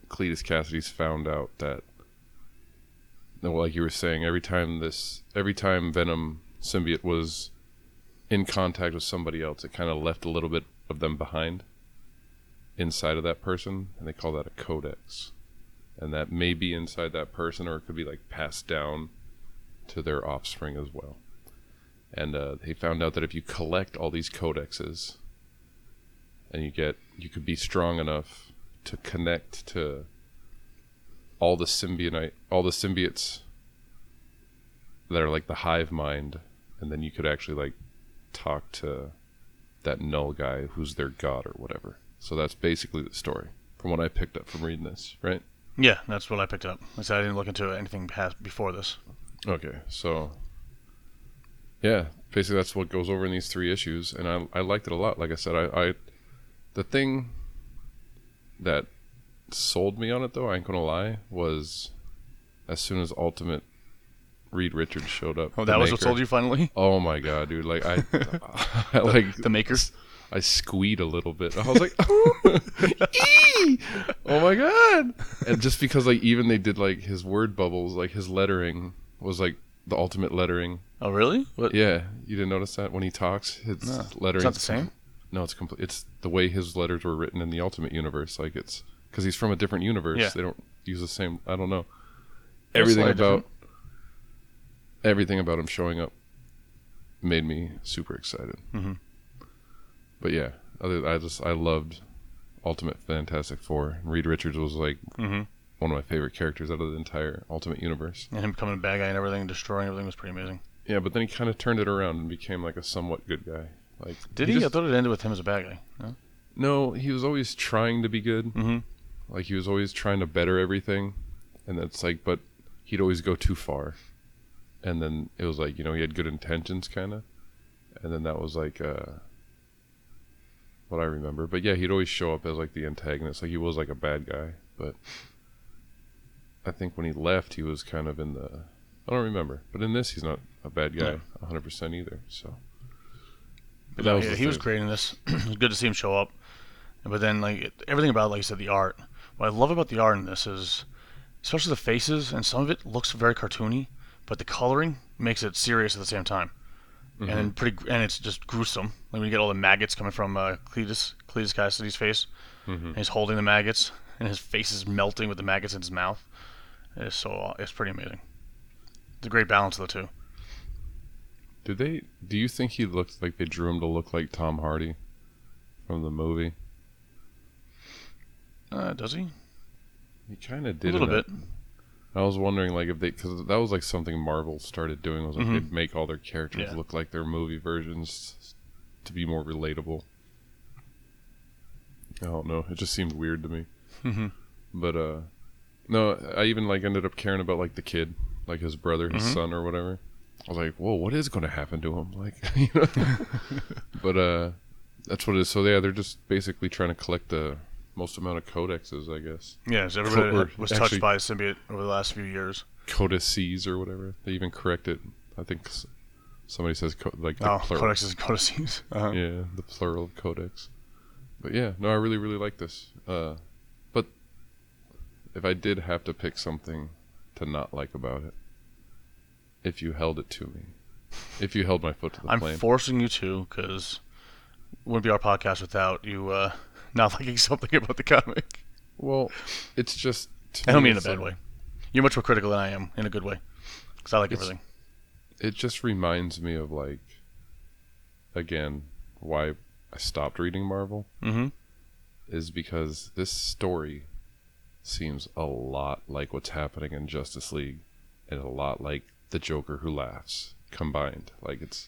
[SPEAKER 1] Cletus Kasady's found out that like you were saying, every time this every time Venom symbiote was in contact with somebody else, it kind of left a little bit of them behind inside of that person, and they call that a codex. And that may be inside that person, or it could be like passed down to their offspring as well and uh, they found out that if you collect all these codexes and you get you could be strong enough to connect to all the symbionite all the symbiotes that are like the hive mind and then you could actually like talk to that null guy who's their god or whatever so that's basically the story from what i picked up from reading this right
[SPEAKER 2] Yeah, that's what I picked up. I said I didn't look into anything past before this.
[SPEAKER 1] Okay, so yeah, basically that's what goes over in these three issues, and I I liked it a lot. Like I said, I, I the thing that sold me on it though, I ain't gonna lie, was as soon as Ultimate Reed Richards showed up.
[SPEAKER 2] Oh, that was what sold you finally.
[SPEAKER 1] Oh my god, dude! Like I, I like
[SPEAKER 2] The makers.
[SPEAKER 1] I squeed a little bit. I was like, "Ee! "Oh my god!" And just because like even they did like his word bubbles, like his lettering was like the ultimate lettering.
[SPEAKER 2] Oh, really? What?
[SPEAKER 1] Yeah, you didn't notice that when he talks, his
[SPEAKER 2] No.
[SPEAKER 1] lettering.
[SPEAKER 2] It's not the same.
[SPEAKER 1] No, it's complete. It's the way his letters were written in the Ultimate Universe. Like it's because he's from a different universe.
[SPEAKER 2] Yeah.
[SPEAKER 1] They don't use the same. I don't know. Everything
[SPEAKER 2] slightly
[SPEAKER 1] about everything about him showing up made me super excited.
[SPEAKER 2] Mhm.
[SPEAKER 1] But yeah, other I just I loved Ultimate Fantastic Four. Reed Richards was like
[SPEAKER 2] Mm-hmm.
[SPEAKER 1] One of my favorite characters out of the entire Ultimate Universe.
[SPEAKER 2] And him becoming a bad guy and everything, destroying everything was pretty amazing.
[SPEAKER 1] Yeah, but then he kind of turned it around and became like a somewhat good guy. Like
[SPEAKER 2] Did he? I
[SPEAKER 1] just-
[SPEAKER 2] thought it ended with him as a bad guy. No?
[SPEAKER 1] no, he was always trying to be good.
[SPEAKER 2] Mm-hmm.
[SPEAKER 1] Like he was always trying to better everything, and that's like, but he'd always go too far. And then it was like, you know, he had good intentions, kind of, and then that was like uh, what I remember. But yeah, he'd always show up as like the antagonist, like he was like a bad guy. But I think when he left, he was kind of in the I don't remember, but in this, he's not a bad guy,
[SPEAKER 2] Yeah.
[SPEAKER 1] 100% either. So,
[SPEAKER 2] But
[SPEAKER 1] that
[SPEAKER 2] no,
[SPEAKER 1] was
[SPEAKER 2] he, he was
[SPEAKER 1] thing.
[SPEAKER 2] great in this. it was good to see him show up. But then, like it- everything about, like you said, the art. What I love about the art in this is, especially the faces, and some of it looks very cartoony, but the coloring makes it serious at the same time, and pretty, and it's just gruesome. Like when you get all the maggots coming from uh, Cletus, Cletus Kasady's face, and he's holding the maggots, and his face is melting with the maggots in his mouth. It's so, it's pretty amazing. It's a great balance of the two.
[SPEAKER 1] did they? Do you think he looked like they drew him to look like Tom Hardy from the movie?
[SPEAKER 2] Uh, does he?
[SPEAKER 1] He kind of did
[SPEAKER 2] A
[SPEAKER 1] little
[SPEAKER 2] bit.
[SPEAKER 1] I was wondering, like, if they, because that was like something Marvel started doing, was like
[SPEAKER 2] Mhm.
[SPEAKER 1] they'd make all their characters
[SPEAKER 2] Yeah.
[SPEAKER 1] look like their movie versions to be more relatable. I don't know. It just seemed weird to me.
[SPEAKER 2] hmm
[SPEAKER 1] But uh no, I even like ended up caring about like the kid, like his brother, his
[SPEAKER 2] Mhm.
[SPEAKER 1] son or whatever. I was like, "Whoa, what is going to happen to him?" Like, you know. but uh that's what it is. So yeah, they're just basically trying to collect the most amount of codexes, I guess.
[SPEAKER 2] Yes, everybody
[SPEAKER 1] or
[SPEAKER 2] was touched by a symbiote over the last few years.
[SPEAKER 1] Codices or whatever. They even correct it. I think somebody says co- like the
[SPEAKER 2] Oh,
[SPEAKER 1] plural.
[SPEAKER 2] Codex is Codices. Uh-huh.
[SPEAKER 1] Yeah, the plural of codex. But yeah, no, I really really like this. Uh, if I did have to pick something to not like about it, if you held it to me, if you held my foot to the
[SPEAKER 2] I'm
[SPEAKER 1] flame,
[SPEAKER 2] forcing you to because wouldn't be our podcast without you uh, not liking something about the comic.
[SPEAKER 1] well, it's just. to
[SPEAKER 2] I don't
[SPEAKER 1] me,
[SPEAKER 2] mean in a
[SPEAKER 1] it's
[SPEAKER 2] bad
[SPEAKER 1] like-
[SPEAKER 2] way. You're much more critical than I am in a good way because I like
[SPEAKER 1] It's-
[SPEAKER 2] everything.
[SPEAKER 1] It just reminds me of like, again, why I stopped reading Marvel
[SPEAKER 2] Mm-hmm.
[SPEAKER 1] is because this story seems a lot like what's happening in Justice League, and a lot like the Joker who laughs combined. Like it's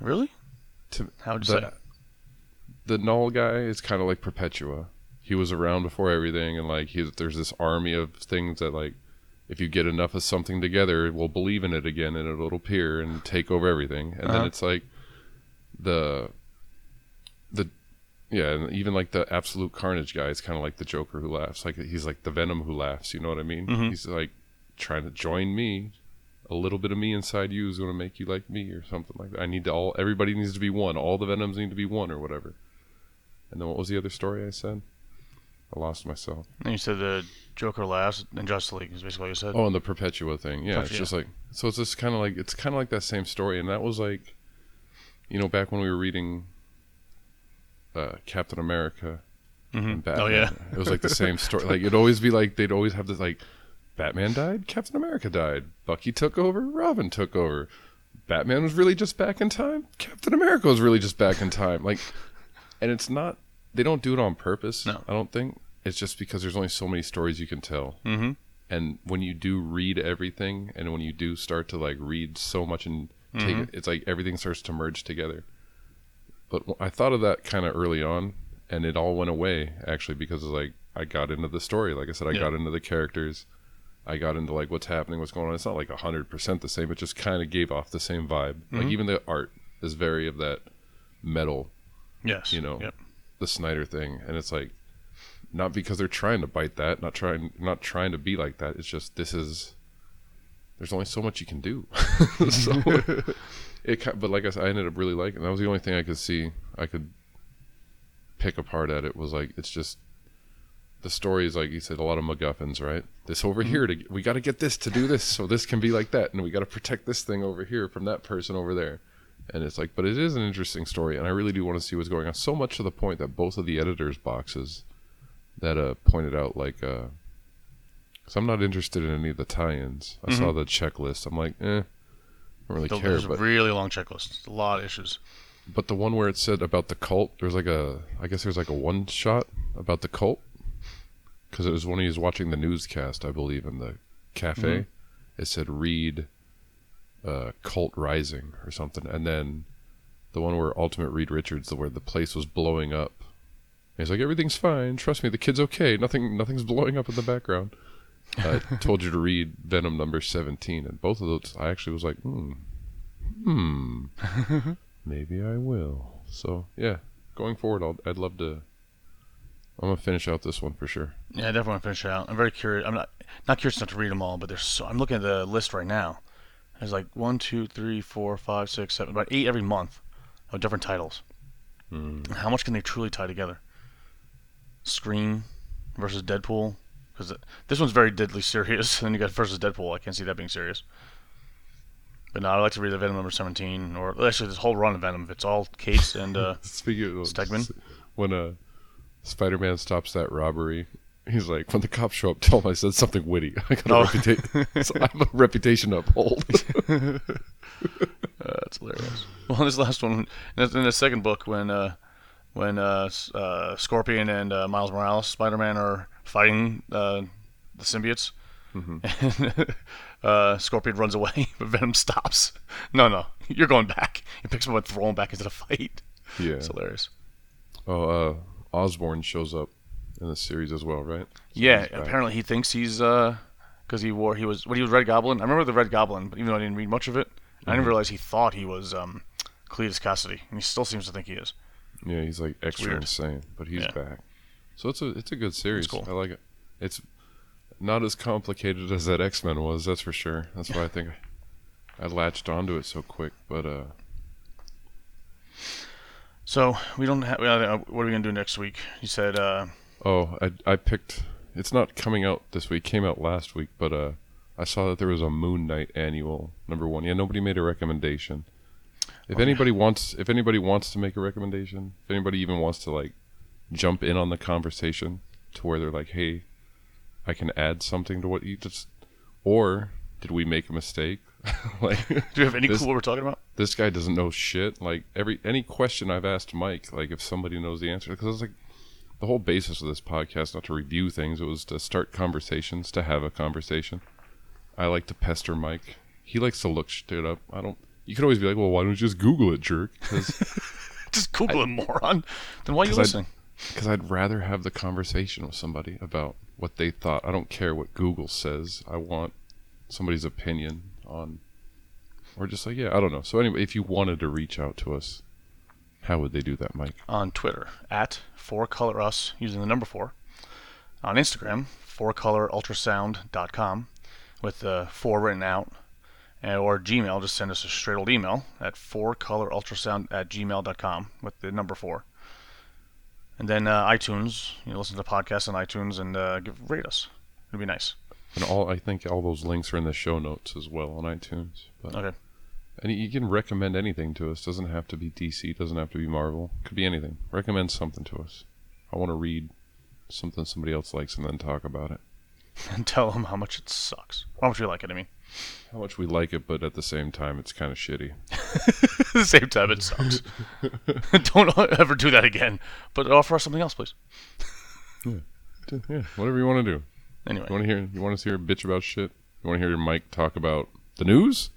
[SPEAKER 2] Really?
[SPEAKER 1] to
[SPEAKER 2] How would you say?
[SPEAKER 1] the, the Null guy is kind of like Perpetua. He was around before everything, and like he's there's this army of things that like if you get enough of something together, we'll believe in it again, and it'll appear and take over everything. And then
[SPEAKER 2] Uh-huh.
[SPEAKER 1] it's like the the yeah, and even like the absolute carnage guy is kind of like the Joker who laughs. Like he's like the Venom who laughs. You know what I mean?
[SPEAKER 2] Mhm.
[SPEAKER 1] He's like trying to join me. A little bit of me inside you is going to make you like me, or something like that. I need to all. Everybody needs to be one. All the Venoms need to be one, or whatever. And then what was the other story I said? I lost myself.
[SPEAKER 2] And you said the Joker laughs in Justice League is basically what you said.
[SPEAKER 1] Oh, and the Perpetua thing. Yeah, it's just like so. It's just kind of like it's kind of like that same story, and that was like, you know, back when we were reading uh, Captain America
[SPEAKER 2] Mhm.
[SPEAKER 1] and Batman.
[SPEAKER 2] Oh yeah.
[SPEAKER 1] it was like the same story. Like it'd always be like they'd always have this like, Batman died, Captain America died, Bucky took over, Robin took over, Batman was really just back in time, Captain America was really just back in time. Like, and it's not. They don't do it on purpose.
[SPEAKER 2] No.
[SPEAKER 1] I don't think. It's just because there's only so many stories you can tell
[SPEAKER 2] Mm-hmm.
[SPEAKER 1] and when you do read everything and when you do start to like read so much and take
[SPEAKER 2] Mhm.
[SPEAKER 1] it it's like everything starts to merge together but I thought of that kind of early on and it all went away actually because like i got into the story like i said i
[SPEAKER 2] Yeah.
[SPEAKER 1] got into the characters i got into like what's happening what's going on it's not like 100% the same it just kind of gave off the same vibe like
[SPEAKER 2] Mhm.
[SPEAKER 1] even the art is very of that metal
[SPEAKER 2] Yes.
[SPEAKER 1] You know.
[SPEAKER 2] Yep.
[SPEAKER 1] the Snyder thing, and it's like not because they're trying to bite that, not trying, not trying to be like that. It's just this is there's only so much you can do. so it, but like I said, I ended up really liking. That was the only thing I could see. I could pick apart at it was like it's just the story is like you said a lot of MacGuffins, right? This over here to we got to get this to do this, so this can be like that, and we got to protect this thing over here from that person over there. And it's like, but it is an interesting story, and I really do want to see what's going on. So much to the point that both of the editors' boxes that uh pointed out like uh, because I'm not interested in any of the tie-ins. I saw the checklist. I'm like, eh, don't really care.
[SPEAKER 2] There's a
[SPEAKER 1] But
[SPEAKER 2] really long checklist. A lot of issues.
[SPEAKER 1] but the one where it said about the cult, there's like a, I guess there's like a one shot about the cult, because it was when he was watching the newscast, I believe, in the cafe. It said read, uh, cult rising or something, and then the one where Ultimate Reed Richards, the where the place was blowing up. And he's like, everything's fine. Trust me, the kid's okay. Nothing, nothing's blowing up in the background. I told you to read Venom number seventeen, and both of those, I actually was like, hmm, hmm, maybe I will. So yeah, going forward, I'll, I'd love to. I'm gonna finish out this one for sure.
[SPEAKER 2] Yeah, I definitely want to finish it out. I'm very curious. I'm not not curious enough to read them all, but there's so. I'm looking at the list right now. There's like one, two, three, four, five, six, seven, about eight every month of different titles.
[SPEAKER 1] Mm.
[SPEAKER 2] How much can they truly tie together? Scream versus Deadpool, because this one's very deadly serious. And then you got versus Deadpool. I can't see that being serious. But no, I'd like to read the Venom number 17, or actually this whole run of Venom. It's all Cates and uh,
[SPEAKER 1] Speaking of
[SPEAKER 2] Stegman?
[SPEAKER 1] when uh, Spider-Man stops that robbery, he's like, when the cops show up, tell them I said something witty. I got a
[SPEAKER 2] Oh.
[SPEAKER 1] reputation. so I have a reputation to uphold.
[SPEAKER 2] Uh, that's hilarious. Well, this last one, in the- in the second book, when uh, when uh, uh, Scorpion and uh, Miles Morales, Spider-Man, are fighting uh, the symbiotes, and uh, Scorpion runs away, but Venom stops. No, no, you're going back. He picks him up and throws him back into the fight.
[SPEAKER 1] yeah.
[SPEAKER 2] It's hilarious.
[SPEAKER 1] Oh, uh, Osborn shows up in the series as well, right?
[SPEAKER 2] Yeah, apparently he thinks he's because he wore he was when he was Red Goblin. I remember the Red Goblin, but even though I didn't read much of it, I didn't realize he thought he was um, Cletus Kasady, and he still seems to think he is.
[SPEAKER 1] Yeah, he's like extra
[SPEAKER 2] weird.
[SPEAKER 1] insane, but he's
[SPEAKER 2] Yeah.
[SPEAKER 1] back. So it's a it's a good series.
[SPEAKER 2] cool.
[SPEAKER 1] I like it. It's not as complicated as that X Men was, that's for sure. That's why I think I, I latched onto it so quick. But uh,
[SPEAKER 2] So we don't have. Uh, what are we gonna do next week? You said uh,
[SPEAKER 1] oh, I I picked. It's not coming out this week. Came out last week, but uh, I saw that there was a Moon Knight annual number one. Yeah, nobody made a recommendation. If oh,
[SPEAKER 2] Okay.
[SPEAKER 1] anybody wants, if anybody wants to make a recommendation, if anybody even wants to like jump in on the conversation to where they're like, "Hey, I can add something to what you just," or did we make a mistake? like,
[SPEAKER 2] do you have any
[SPEAKER 1] This-
[SPEAKER 2] clue what we're talking about?
[SPEAKER 1] this guy doesn't know shit. Like every any question I've asked Mike, like if somebody knows the answer, because it's like the whole basis of this podcast, not to review things, it was to start conversations, to have a conversation. I like to pester Mike. He likes to look shit up. I don't. You could always be like, well, why don't you just Google it, jerk?
[SPEAKER 2] Just Google it, moron. Then why are you
[SPEAKER 1] 'Cause I-
[SPEAKER 2] listening?
[SPEAKER 1] I'd rather have the conversation with somebody about what they thought. I don't care what Google says. I want somebody's opinion on, or just like, yeah, I don't know. So anyway, if you wanted to reach out to us, how would they do that, Mike?
[SPEAKER 2] on Twitter at four color us using the number four. On Instagram, fourcolorultrasound.com with the four written out. And, or Gmail, just send us a straight old email at fourcolorultrasound at gmail.com with the number four. And then uh, iTunes, you know, listen to the podcast on iTunes and uh, give rate us. It'd be nice.
[SPEAKER 1] And all I think all those links are in the show notes as well on iTunes. But
[SPEAKER 2] Okay.
[SPEAKER 1] and you can recommend anything to us. Doesn't have to be DC. Doesn't have to be Marvel. Could be anything. Recommend something to us. I want to read something somebody else likes and then talk about it.
[SPEAKER 2] And tell them how much it sucks. How much you like it, I mean.
[SPEAKER 1] How much we like it, but at the same time, it's kind of shitty.
[SPEAKER 2] At the same time, it sucks. Don't ever do that again. But offer us something else, please.
[SPEAKER 1] Yeah, whatever you want to do.
[SPEAKER 2] Anyway.
[SPEAKER 1] You want to hear? You want to hear a bitch about shit? You want to hear your mic talk about the news?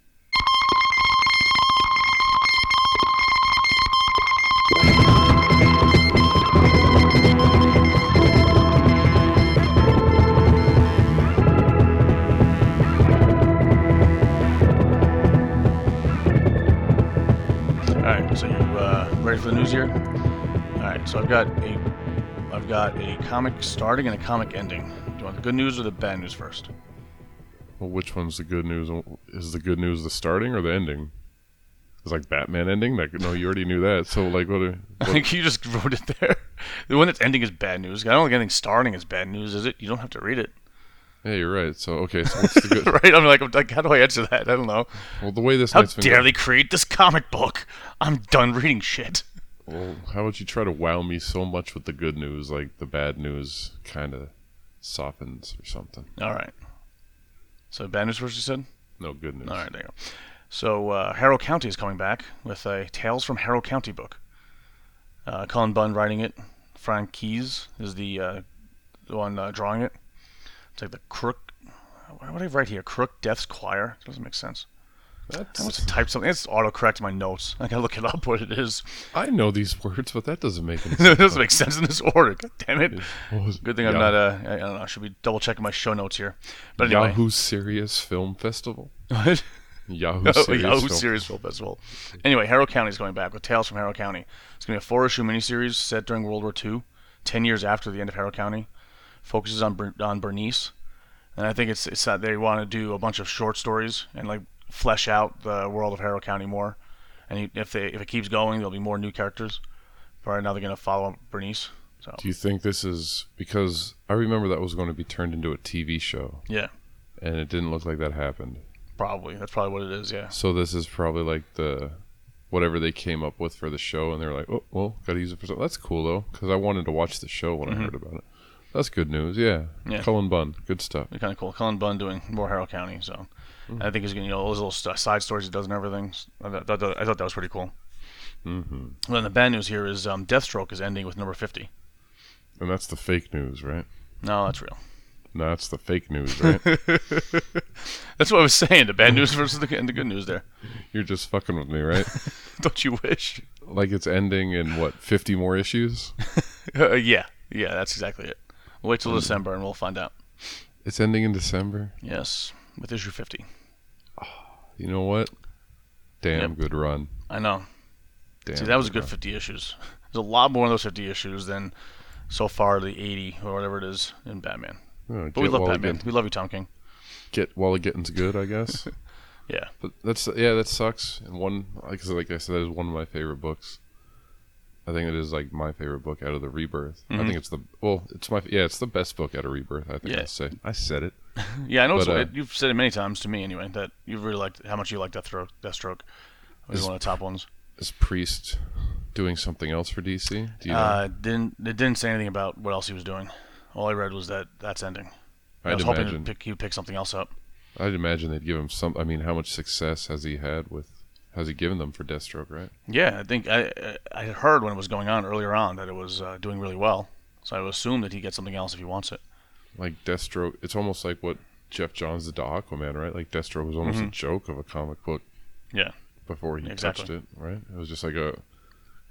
[SPEAKER 2] So I've got a, I've got a comic starting and a comic ending. Do you want the good news or the bad news first?
[SPEAKER 1] Well, which one's the good news? Is the good news the starting or the ending? It's like Batman ending. Like no, you already knew that. So like, what? Are,
[SPEAKER 2] I think you just wrote it there. The one that's ending is bad news. I don't think anything starting is bad news, is it? You don't have to read it,
[SPEAKER 1] yeah, you're right. So okay, so what's the good?
[SPEAKER 2] right? I'm like, I'm like, how do I answer that? I don't know.
[SPEAKER 1] well, the way this
[SPEAKER 2] How
[SPEAKER 1] been
[SPEAKER 2] dare they create this comic book? I'm done reading shit.
[SPEAKER 1] Well, how would you try to wow me so much with the good news, like the bad news kind of softens or something?
[SPEAKER 2] All right. So bad news first, you said.
[SPEAKER 1] No good news.
[SPEAKER 2] All right, there you go. So uh, Harrow County is coming back with a Tales from Harrow County book. Uh, Cullen Bunn writing it. Franquiz is the uh, the one uh, drawing it. It's like the Crook. What do I write here? Crook Death's Choir. Doesn't make sense. I must
[SPEAKER 1] That's,
[SPEAKER 2] have typed something. It's autocorrect my notes. I gotta look it up what it is.
[SPEAKER 1] I know these words, but that doesn't make any
[SPEAKER 2] it
[SPEAKER 1] sense.
[SPEAKER 2] doesn't make sense in this order. God damn it. Good thing I'm not. Uh, I I don't know. I should be double checking my show notes here. But anyway,
[SPEAKER 1] Yahoo Serious Film Festival.
[SPEAKER 2] What?
[SPEAKER 1] Yahoo
[SPEAKER 2] Oh,
[SPEAKER 1] Serious
[SPEAKER 2] Yahoo
[SPEAKER 1] Film.
[SPEAKER 2] Serious Film Festival. Anyway, Harrow County is going back with Tales from Harrow County. It's going to be a four-issue miniseries set during World War II, ten years after the end of Harrow County. Focuses on on Bernice, and I think it's it's that they want to do a bunch of short stories and like flesh out the world of Harrow County more. And he- if they if it keeps going, there'll be more new characters. But right now they're going to follow up Bernice. So
[SPEAKER 1] Do you think this is because I remember that was going to be turned into a TV show,
[SPEAKER 2] yeah,
[SPEAKER 1] and it didn't look like that happened.
[SPEAKER 2] probably that's probably what it is. Yeah.
[SPEAKER 1] So this is probably like the whatever they came up with for the show, and they're like, oh, well, got to use it for something. That's cool though, because I wanted to watch the show when I heard about it. That's good news. Yeah,
[SPEAKER 2] Mm-hmm. Yeah.
[SPEAKER 1] Cullen Bunn, good stuff.
[SPEAKER 2] Kind of cool. Cullen Bunn doing more Harrow County, so I think he's getting you know all those little side stories he does and everything. I thought, that- I thought that was pretty cool.
[SPEAKER 1] hmm
[SPEAKER 2] And then the bad news here is um, Deathstroke is ending with number fifty.
[SPEAKER 1] And that's the fake news, right?
[SPEAKER 2] No, that's real.
[SPEAKER 1] No, that's the fake news, right?
[SPEAKER 2] That's what I was saying. The bad news versus the, and the good news there.
[SPEAKER 1] You're just fucking with me, right?
[SPEAKER 2] Don't you wish?
[SPEAKER 1] like it's ending in what 50 more issues?
[SPEAKER 2] Uh, yeah, yeah, that's exactly it. We'll wait till December and we'll find out.
[SPEAKER 1] It's ending in December.
[SPEAKER 2] Yes, with issue fifty.
[SPEAKER 1] You know what? Damn
[SPEAKER 2] Yep.
[SPEAKER 1] good run.
[SPEAKER 2] I know.
[SPEAKER 1] Damn
[SPEAKER 2] See, that was a good
[SPEAKER 1] run.
[SPEAKER 2] 50 issues. There's a lot more of those 50 issues than so far the 80 or whatever it is in Batman.
[SPEAKER 1] Oh,
[SPEAKER 2] But we love Batman. We love you, Tom King.
[SPEAKER 1] Get while it getting's good, I guess.
[SPEAKER 2] Yeah.
[SPEAKER 1] But that's yeah, that sucks. And one, like, I- like I said, that is one of my favorite books. I think it is like my favorite book out of the Rebirth. I
[SPEAKER 2] Mhm.
[SPEAKER 1] think it's the well, it's my yeah, it's the best book out of Rebirth. I think
[SPEAKER 2] Yeah.
[SPEAKER 1] I'd say I said it.
[SPEAKER 2] Yeah, I know. it's,
[SPEAKER 1] But, uh,
[SPEAKER 2] it- you've said it many times to me anyway that you really liked how much you like Deathstroke. Deathstroke was
[SPEAKER 1] Is-
[SPEAKER 2] one of the top ones.
[SPEAKER 1] Is Priest doing something else for DC? Do you know?
[SPEAKER 2] Uh, didn't it didn't say anything about what else he was doing. All I read was that that's ending. I
[SPEAKER 1] I'd
[SPEAKER 2] was hoping
[SPEAKER 1] imagine.
[SPEAKER 2] to pick, he'd pick something else up.
[SPEAKER 1] I'd imagine they'd give him some. I mean, how much success has he had with? Has he given them for Deathstroke? Right.
[SPEAKER 2] Yeah, I think I I- heard when it was going on earlier on that it was uh, doing really well. So I would assume that he gets something else if he wants it.
[SPEAKER 1] Like Deathstroke, it's almost like what Geoff Johns did to Aquaman, right? Like Deathstroke was almost a
[SPEAKER 2] Mhm.
[SPEAKER 1] joke of a comic book.
[SPEAKER 2] Yeah.
[SPEAKER 1] Before he
[SPEAKER 2] Exactly.
[SPEAKER 1] touched it, right? It was just like a.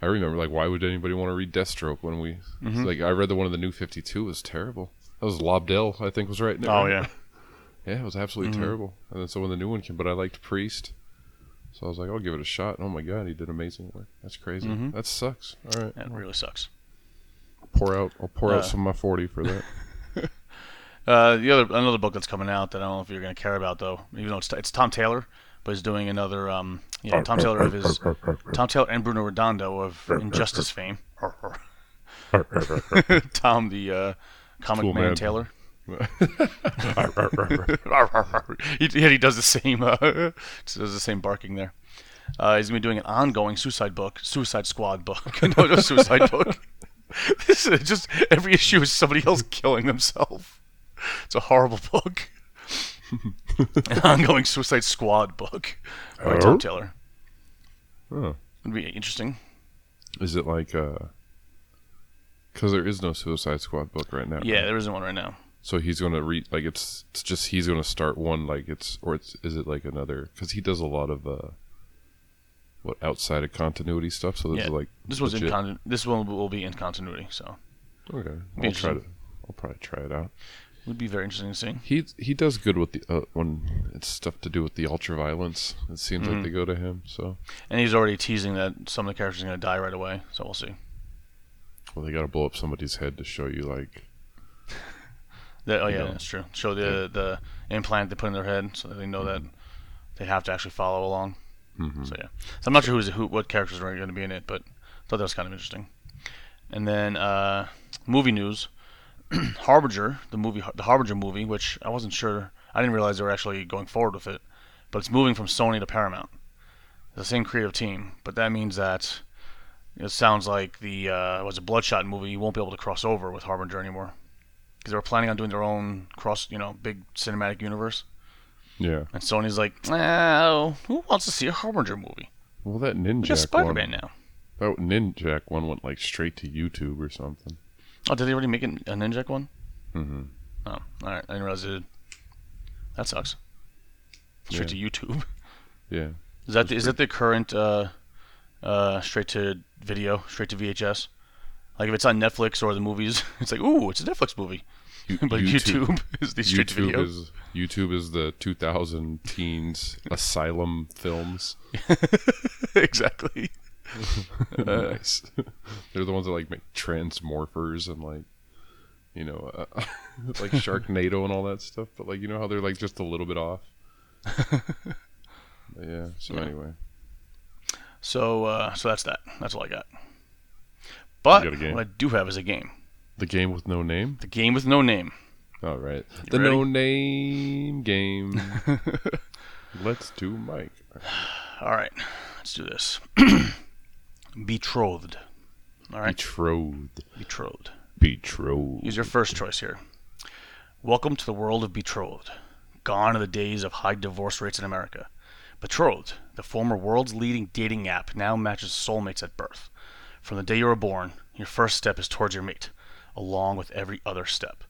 [SPEAKER 1] I remember, like, why would anybody want to read Deathstroke when we?
[SPEAKER 2] Mhm.
[SPEAKER 1] Like, I read the one of the new Fifty Two was terrible. That was Lobdell, I think, was right. it,
[SPEAKER 2] Oh yeah.
[SPEAKER 1] Yeah, it was absolutely
[SPEAKER 2] Mhm.
[SPEAKER 1] terrible. And then so when the new one came, but I liked Priest, so I was like, I'll give it a shot. Oh my god, he did amazing work. That's crazy.
[SPEAKER 2] Mhm.
[SPEAKER 1] That sucks. All right,
[SPEAKER 2] That really sucks.
[SPEAKER 1] pour out. I'll pour
[SPEAKER 2] Uh,
[SPEAKER 1] out some of my forty for that.
[SPEAKER 2] Uh, the other another book that's coming out that I don't know if you're going to care about though, even though it's, it's Tom Taylor, but he's doing another um, you know, Tom Taylor of his Tom Taylor and Bruno Redondo of Injustice fame. Tom the uh, comic
[SPEAKER 1] Cool
[SPEAKER 2] man,
[SPEAKER 1] man.
[SPEAKER 2] Taylor. He, he does the same. Uh, does the same barking there. Uh, he's gonna be doing an ongoing Suicide book, Suicide Squad book, no, no Suicide book. This is just every issue is somebody else killing themselves. It's a horrible book. an ongoing Suicide Squad book by
[SPEAKER 1] Oh?
[SPEAKER 2] Tom Taylor.
[SPEAKER 1] oh.
[SPEAKER 2] Would be interesting.
[SPEAKER 1] Is it like uh? Because there is no Suicide Squad book right now.
[SPEAKER 2] Yeah,
[SPEAKER 1] right?
[SPEAKER 2] there isn't one right now.
[SPEAKER 1] So he's gonna read like it's it's just he's gonna start one like it's or it's is it like another because he does a lot of uh. What outside of continuity stuff? So this
[SPEAKER 2] Yeah,
[SPEAKER 1] is like
[SPEAKER 2] This was in con- This one will be in continuity, so
[SPEAKER 1] Okay, I'll try to. I'll probably try it out.
[SPEAKER 2] It would be very interesting to see.
[SPEAKER 1] He he does good with the uh, when it's stuff to do with the ultra violence. It seems
[SPEAKER 2] Mhm.
[SPEAKER 1] like they go to him. So
[SPEAKER 2] And he's already teasing that some of the characters are going to die right away, so we'll see.
[SPEAKER 1] well, they got to blow up somebody's head to show you like
[SPEAKER 2] That, oh yeah,
[SPEAKER 1] know.
[SPEAKER 2] that's true. Show the the implant they put in their head, so that they know that they have to actually follow along.
[SPEAKER 1] mhm.
[SPEAKER 2] So yeah, so I'm not sure who's who, what characters are going to be in it, but I thought that was kind of interesting. And then uh, movie news, Harbinger, the movie, the Harbinger movie, which I wasn't sure, I didn't realize they were actually going forward with it, but it's moving from Sony to Paramount, the same creative team, but that means that it sounds like the uh, was a Bloodshot movie you won't be able to cross over with Harbinger anymore, because they were planning on doing their own cross, you know, big cinematic universe.
[SPEAKER 1] yeah.
[SPEAKER 2] And Sony's like, oh, who wants to see a Harbinger movie?
[SPEAKER 1] Well, that Ninjak
[SPEAKER 2] Spider-Man
[SPEAKER 1] one,
[SPEAKER 2] now.
[SPEAKER 1] that Ninjak one went like straight to YouTube or something.
[SPEAKER 2] Oh, did they already make it a Ninja one?
[SPEAKER 1] Mm hmm
[SPEAKER 2] Oh, all right. I didn't realize it. did. That sucks. Straight to YouTube.
[SPEAKER 1] Yeah,
[SPEAKER 2] Is that the, is that the current uh, uh, straight to video, straight to VHS Like if it's on Netflix or the movies, it's like, ooh, it's a Netflix movie. but YouTube, is the straight
[SPEAKER 1] YouTube
[SPEAKER 2] video.
[SPEAKER 1] is YouTube is the 2000 teens asylum films.
[SPEAKER 2] exactly.
[SPEAKER 1] nice. They're the ones that like make transmorphers and like, you know, uh, like Sharknado and all that stuff. But like, you know how they're like just a little bit off. Yeah. So
[SPEAKER 2] Yeah.
[SPEAKER 1] anyway,
[SPEAKER 2] So, uh, so that's that. That's all I got. But what I do have is a game.
[SPEAKER 1] the game with no name.
[SPEAKER 2] The game with no name.
[SPEAKER 1] All right. The
[SPEAKER 2] ready?
[SPEAKER 1] no name game. Let's do Mike.
[SPEAKER 2] All right, let's do this. Betrothed. All right,
[SPEAKER 1] Betrothed.
[SPEAKER 2] betrothed.
[SPEAKER 1] Betrothed.
[SPEAKER 2] Use your first choice here. Welcome to the world of betrothed. Gone are the days of high divorce rates in America. Betrothed, the former world's leading dating app, now matches soulmates at birth. From the day you were born, your first step is towards your mate, along with every other step.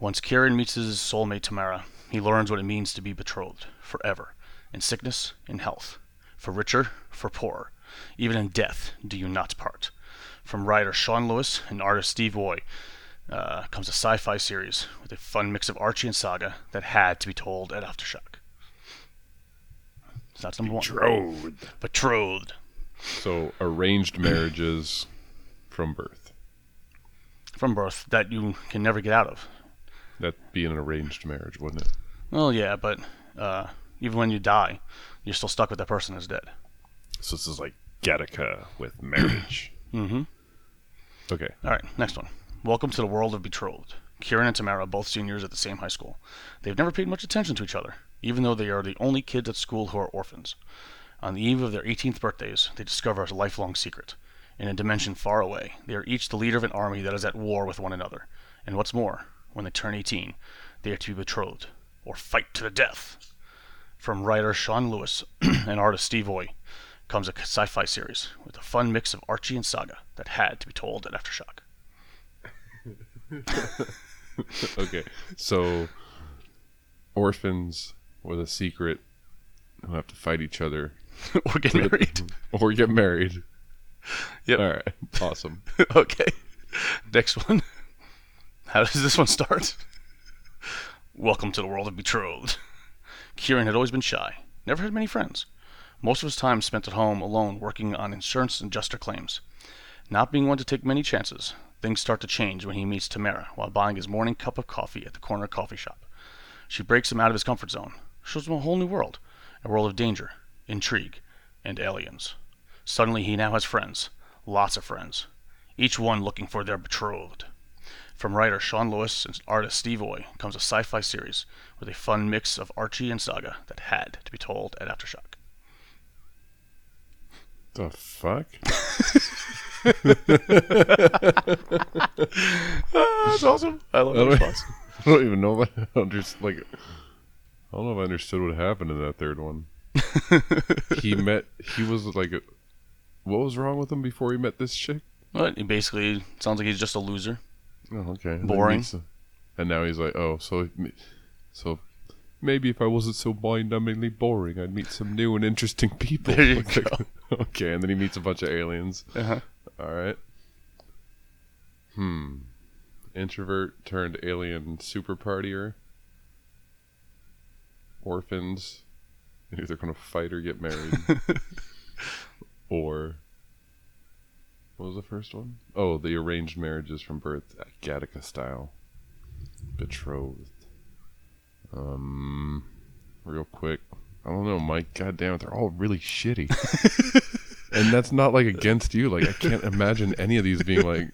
[SPEAKER 2] Once Kieran meets his soulmate Tamara, he learns what it means to be betrothed forever, in sickness, in health, for richer, for poorer, even in death do you not part. From writer Sean Lewis and artist Steve Uy, uh, comes a sci-fi series with a fun mix of Archie and Saga that had to be told at Aftershock. So that's number one.
[SPEAKER 1] Betrothed.
[SPEAKER 2] Betrothed.
[SPEAKER 1] So arranged marriages from birth.
[SPEAKER 2] From birth that you can never get out of.
[SPEAKER 1] That'd be an arranged marriage, wouldn't it?
[SPEAKER 2] Well, yeah, but uh, even when you die, you're still stuck with that person that's dead.
[SPEAKER 1] So this is like Gattaca with marriage.
[SPEAKER 2] Mm-hmm.
[SPEAKER 1] okay.
[SPEAKER 2] All right, next one. Welcome to the world of betrothed. Kieran and Tamara, both seniors at the same high school. They've never paid much attention to each other, even though they are the only kids at school who are orphans. On the eve of their 18th birthdays, they discover a lifelong secret. In a dimension far away, they are each the leader of an army that is at war with one another. And what's more, when they turn 18, they are to be betrothed, or fight to the death. From writer Sean Lewis and artist Steve Uy comes a sci fi series with a fun mix of Archie and Saga that had to be told at Aftershock.
[SPEAKER 1] Okay. So orphans with a secret who have to fight each other
[SPEAKER 2] or get married.
[SPEAKER 1] or get married.
[SPEAKER 2] Yep.
[SPEAKER 1] All right. Awesome.
[SPEAKER 2] okay. Next one. How does this one start? Welcome to the world of betrothed. Kieran had always been shy, never had many friends. Most of his time spent at home alone working on insurance and adjuster claims. Not being one to take many chances, things start to change when he meets Tamara while buying his morning cup of coffee at the corner coffee shop. She breaks him out of his comfort zone, shows him a whole new world, a world of danger, intrigue, and aliens. Suddenly he now has friends, lots of friends, each one looking for their betrothed. From writer Sean Lewis and artist Steve Uy comes a sci fi series with a fun mix of Archie and Saga that had to be told at Aftershock.
[SPEAKER 1] The fuck?
[SPEAKER 2] Ah, that's awesome. I love
[SPEAKER 1] I
[SPEAKER 2] that response.
[SPEAKER 1] I don't even know if I understood. Like, I don't know if I understood what happened in that third one. he met. He was like, a, what was wrong with him before he met this chick?
[SPEAKER 2] But he basically sounds like he's just a loser.
[SPEAKER 1] Oh, okay. And then
[SPEAKER 2] Boring.
[SPEAKER 1] meets- And now he's like, oh, so, so maybe if I wasn't so mind-numbingly boring, I'd meet some new and interesting people.
[SPEAKER 2] There you
[SPEAKER 1] Like,
[SPEAKER 2] go.
[SPEAKER 1] okay, and then he meets a bunch of aliens.
[SPEAKER 2] Uh-huh.
[SPEAKER 1] All right. Hmm. Introvert turned alien super partier. Orphans. They're either going to fight or get married. or. What was the first one? Oh, the arranged marriages from birth, Gattaca style. Betrothed. Um. Real quick. I don't know, Mike. God damn it. They're all really shitty. and that's not like against you. Like I can't imagine any of these being like.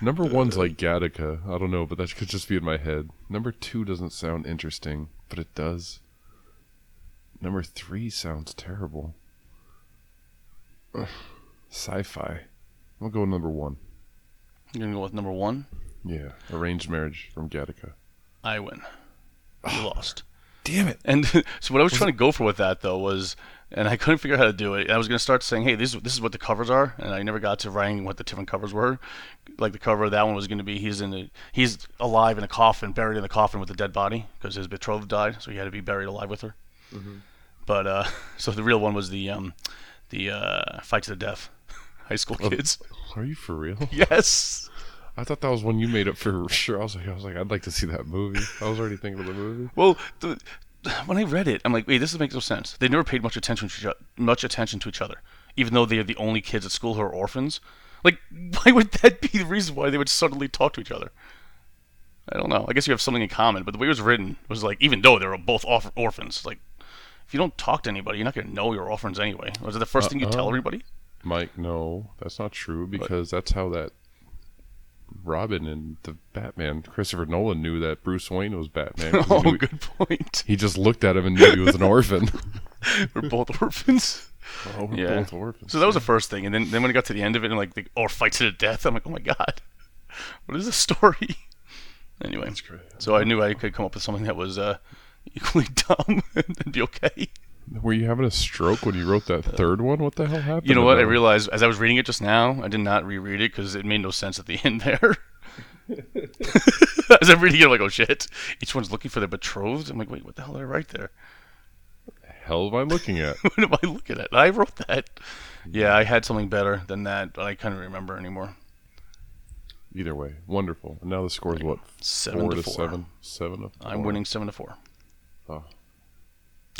[SPEAKER 1] Number one's like Gattaca. I don't know, but that could just be in my head. Number two doesn't sound interesting, but it does. Number three sounds terrible. Ugh. Sci-fi. I'll go with number one.
[SPEAKER 2] You're gonna go with number one.
[SPEAKER 1] Yeah, arranged marriage from Gattaca.
[SPEAKER 2] I win. You lost.
[SPEAKER 1] Damn it!
[SPEAKER 2] And so what I was trying to go for with that though was, and I couldn't figure out how to do it. I was gonna start saying, "Hey, this this is what the covers are," and I never got to writing what the different covers were. Like the cover of that one was gonna be he's in the he's alive in a coffin, buried in the coffin with a dead body because his betrothed died, so he had to be buried alive with her. Mm-hmm. But uh, so the real one was the um, the uh, fight to the death. high school kids.
[SPEAKER 1] Are you for real?
[SPEAKER 2] Yes.
[SPEAKER 1] I thought that was one you made up for sure. I was like, I was like, I'd like to see that movie. I was already thinking of the movie.
[SPEAKER 2] Well, the, when I read it, I'm like, wait, this makes no sense. They never paid much attention to each other, much attention to each other, even though they are the only kids at school who are orphans. Like, why would that be the reason why they would suddenly talk to each other? I don't know. I guess you have something in common, but the way it was written was like, even though they were both orph- orphans, like, if you don't talk to anybody, you're not going to know you're orphans anyway. Was it the 1st thing you tell
[SPEAKER 1] Uh-uh.
[SPEAKER 2] everybody?
[SPEAKER 1] Mike, no, that's not true because that's how that Robin and the Batman, Christopher Nolan knew that Bruce Wayne was Batman. he,
[SPEAKER 2] Oh,
[SPEAKER 1] knew-
[SPEAKER 2] good point.
[SPEAKER 1] he just looked at him and knew he was an orphan.
[SPEAKER 2] we're both orphans.
[SPEAKER 1] oh, we're
[SPEAKER 2] Yeah.
[SPEAKER 1] both orphans.
[SPEAKER 2] So that was the first thing, and then then when it got to the end of it, and like the or fights to the death, I'm like, oh my god, what is this story? Anyway,
[SPEAKER 1] That's great.
[SPEAKER 2] so I knew I could come up with something that was uh, equally dumb and be okay.
[SPEAKER 1] Were you having a stroke when you wrote that uh, third one? What the hell happened?
[SPEAKER 2] You know
[SPEAKER 1] to
[SPEAKER 2] what? I realized as I was reading it just now, I did not reread it because it made no sense at the end there. as I'm reading it, I'm like, oh shit! Each one's looking for their betrothed. I'm like, wait, what the hell did I write there?
[SPEAKER 1] The hell am I looking at?
[SPEAKER 2] what am I looking at? I wrote that. Yeah, I had something better than that, but I couldn't remember anymore.
[SPEAKER 1] Either way, wonderful. And now the score is what?
[SPEAKER 2] Seven
[SPEAKER 1] four
[SPEAKER 2] to
[SPEAKER 1] to
[SPEAKER 2] four.
[SPEAKER 1] seven. Seven to
[SPEAKER 2] I'm winning seven to four.
[SPEAKER 1] Oh.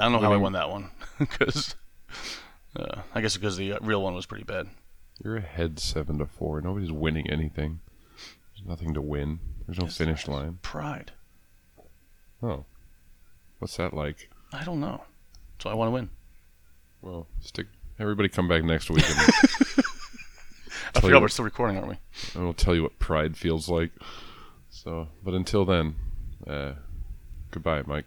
[SPEAKER 2] I don't know how I won that one because uh, I guess because the real one was pretty bad.
[SPEAKER 1] You're ahead seven to four. Nobody's winning anything. There's nothing to win. There's no
[SPEAKER 2] Yes,
[SPEAKER 1] finish
[SPEAKER 2] there
[SPEAKER 1] line.
[SPEAKER 2] Pride.
[SPEAKER 1] Oh, what's that like?
[SPEAKER 2] I don't know. So I want to win.
[SPEAKER 1] Well, stick. Everybody, come back next week, and,
[SPEAKER 2] I forgot
[SPEAKER 1] what-
[SPEAKER 2] we're still recording, aren't we?
[SPEAKER 1] and we'll tell you what pride feels like. So, but until then, uh, goodbye, Mike.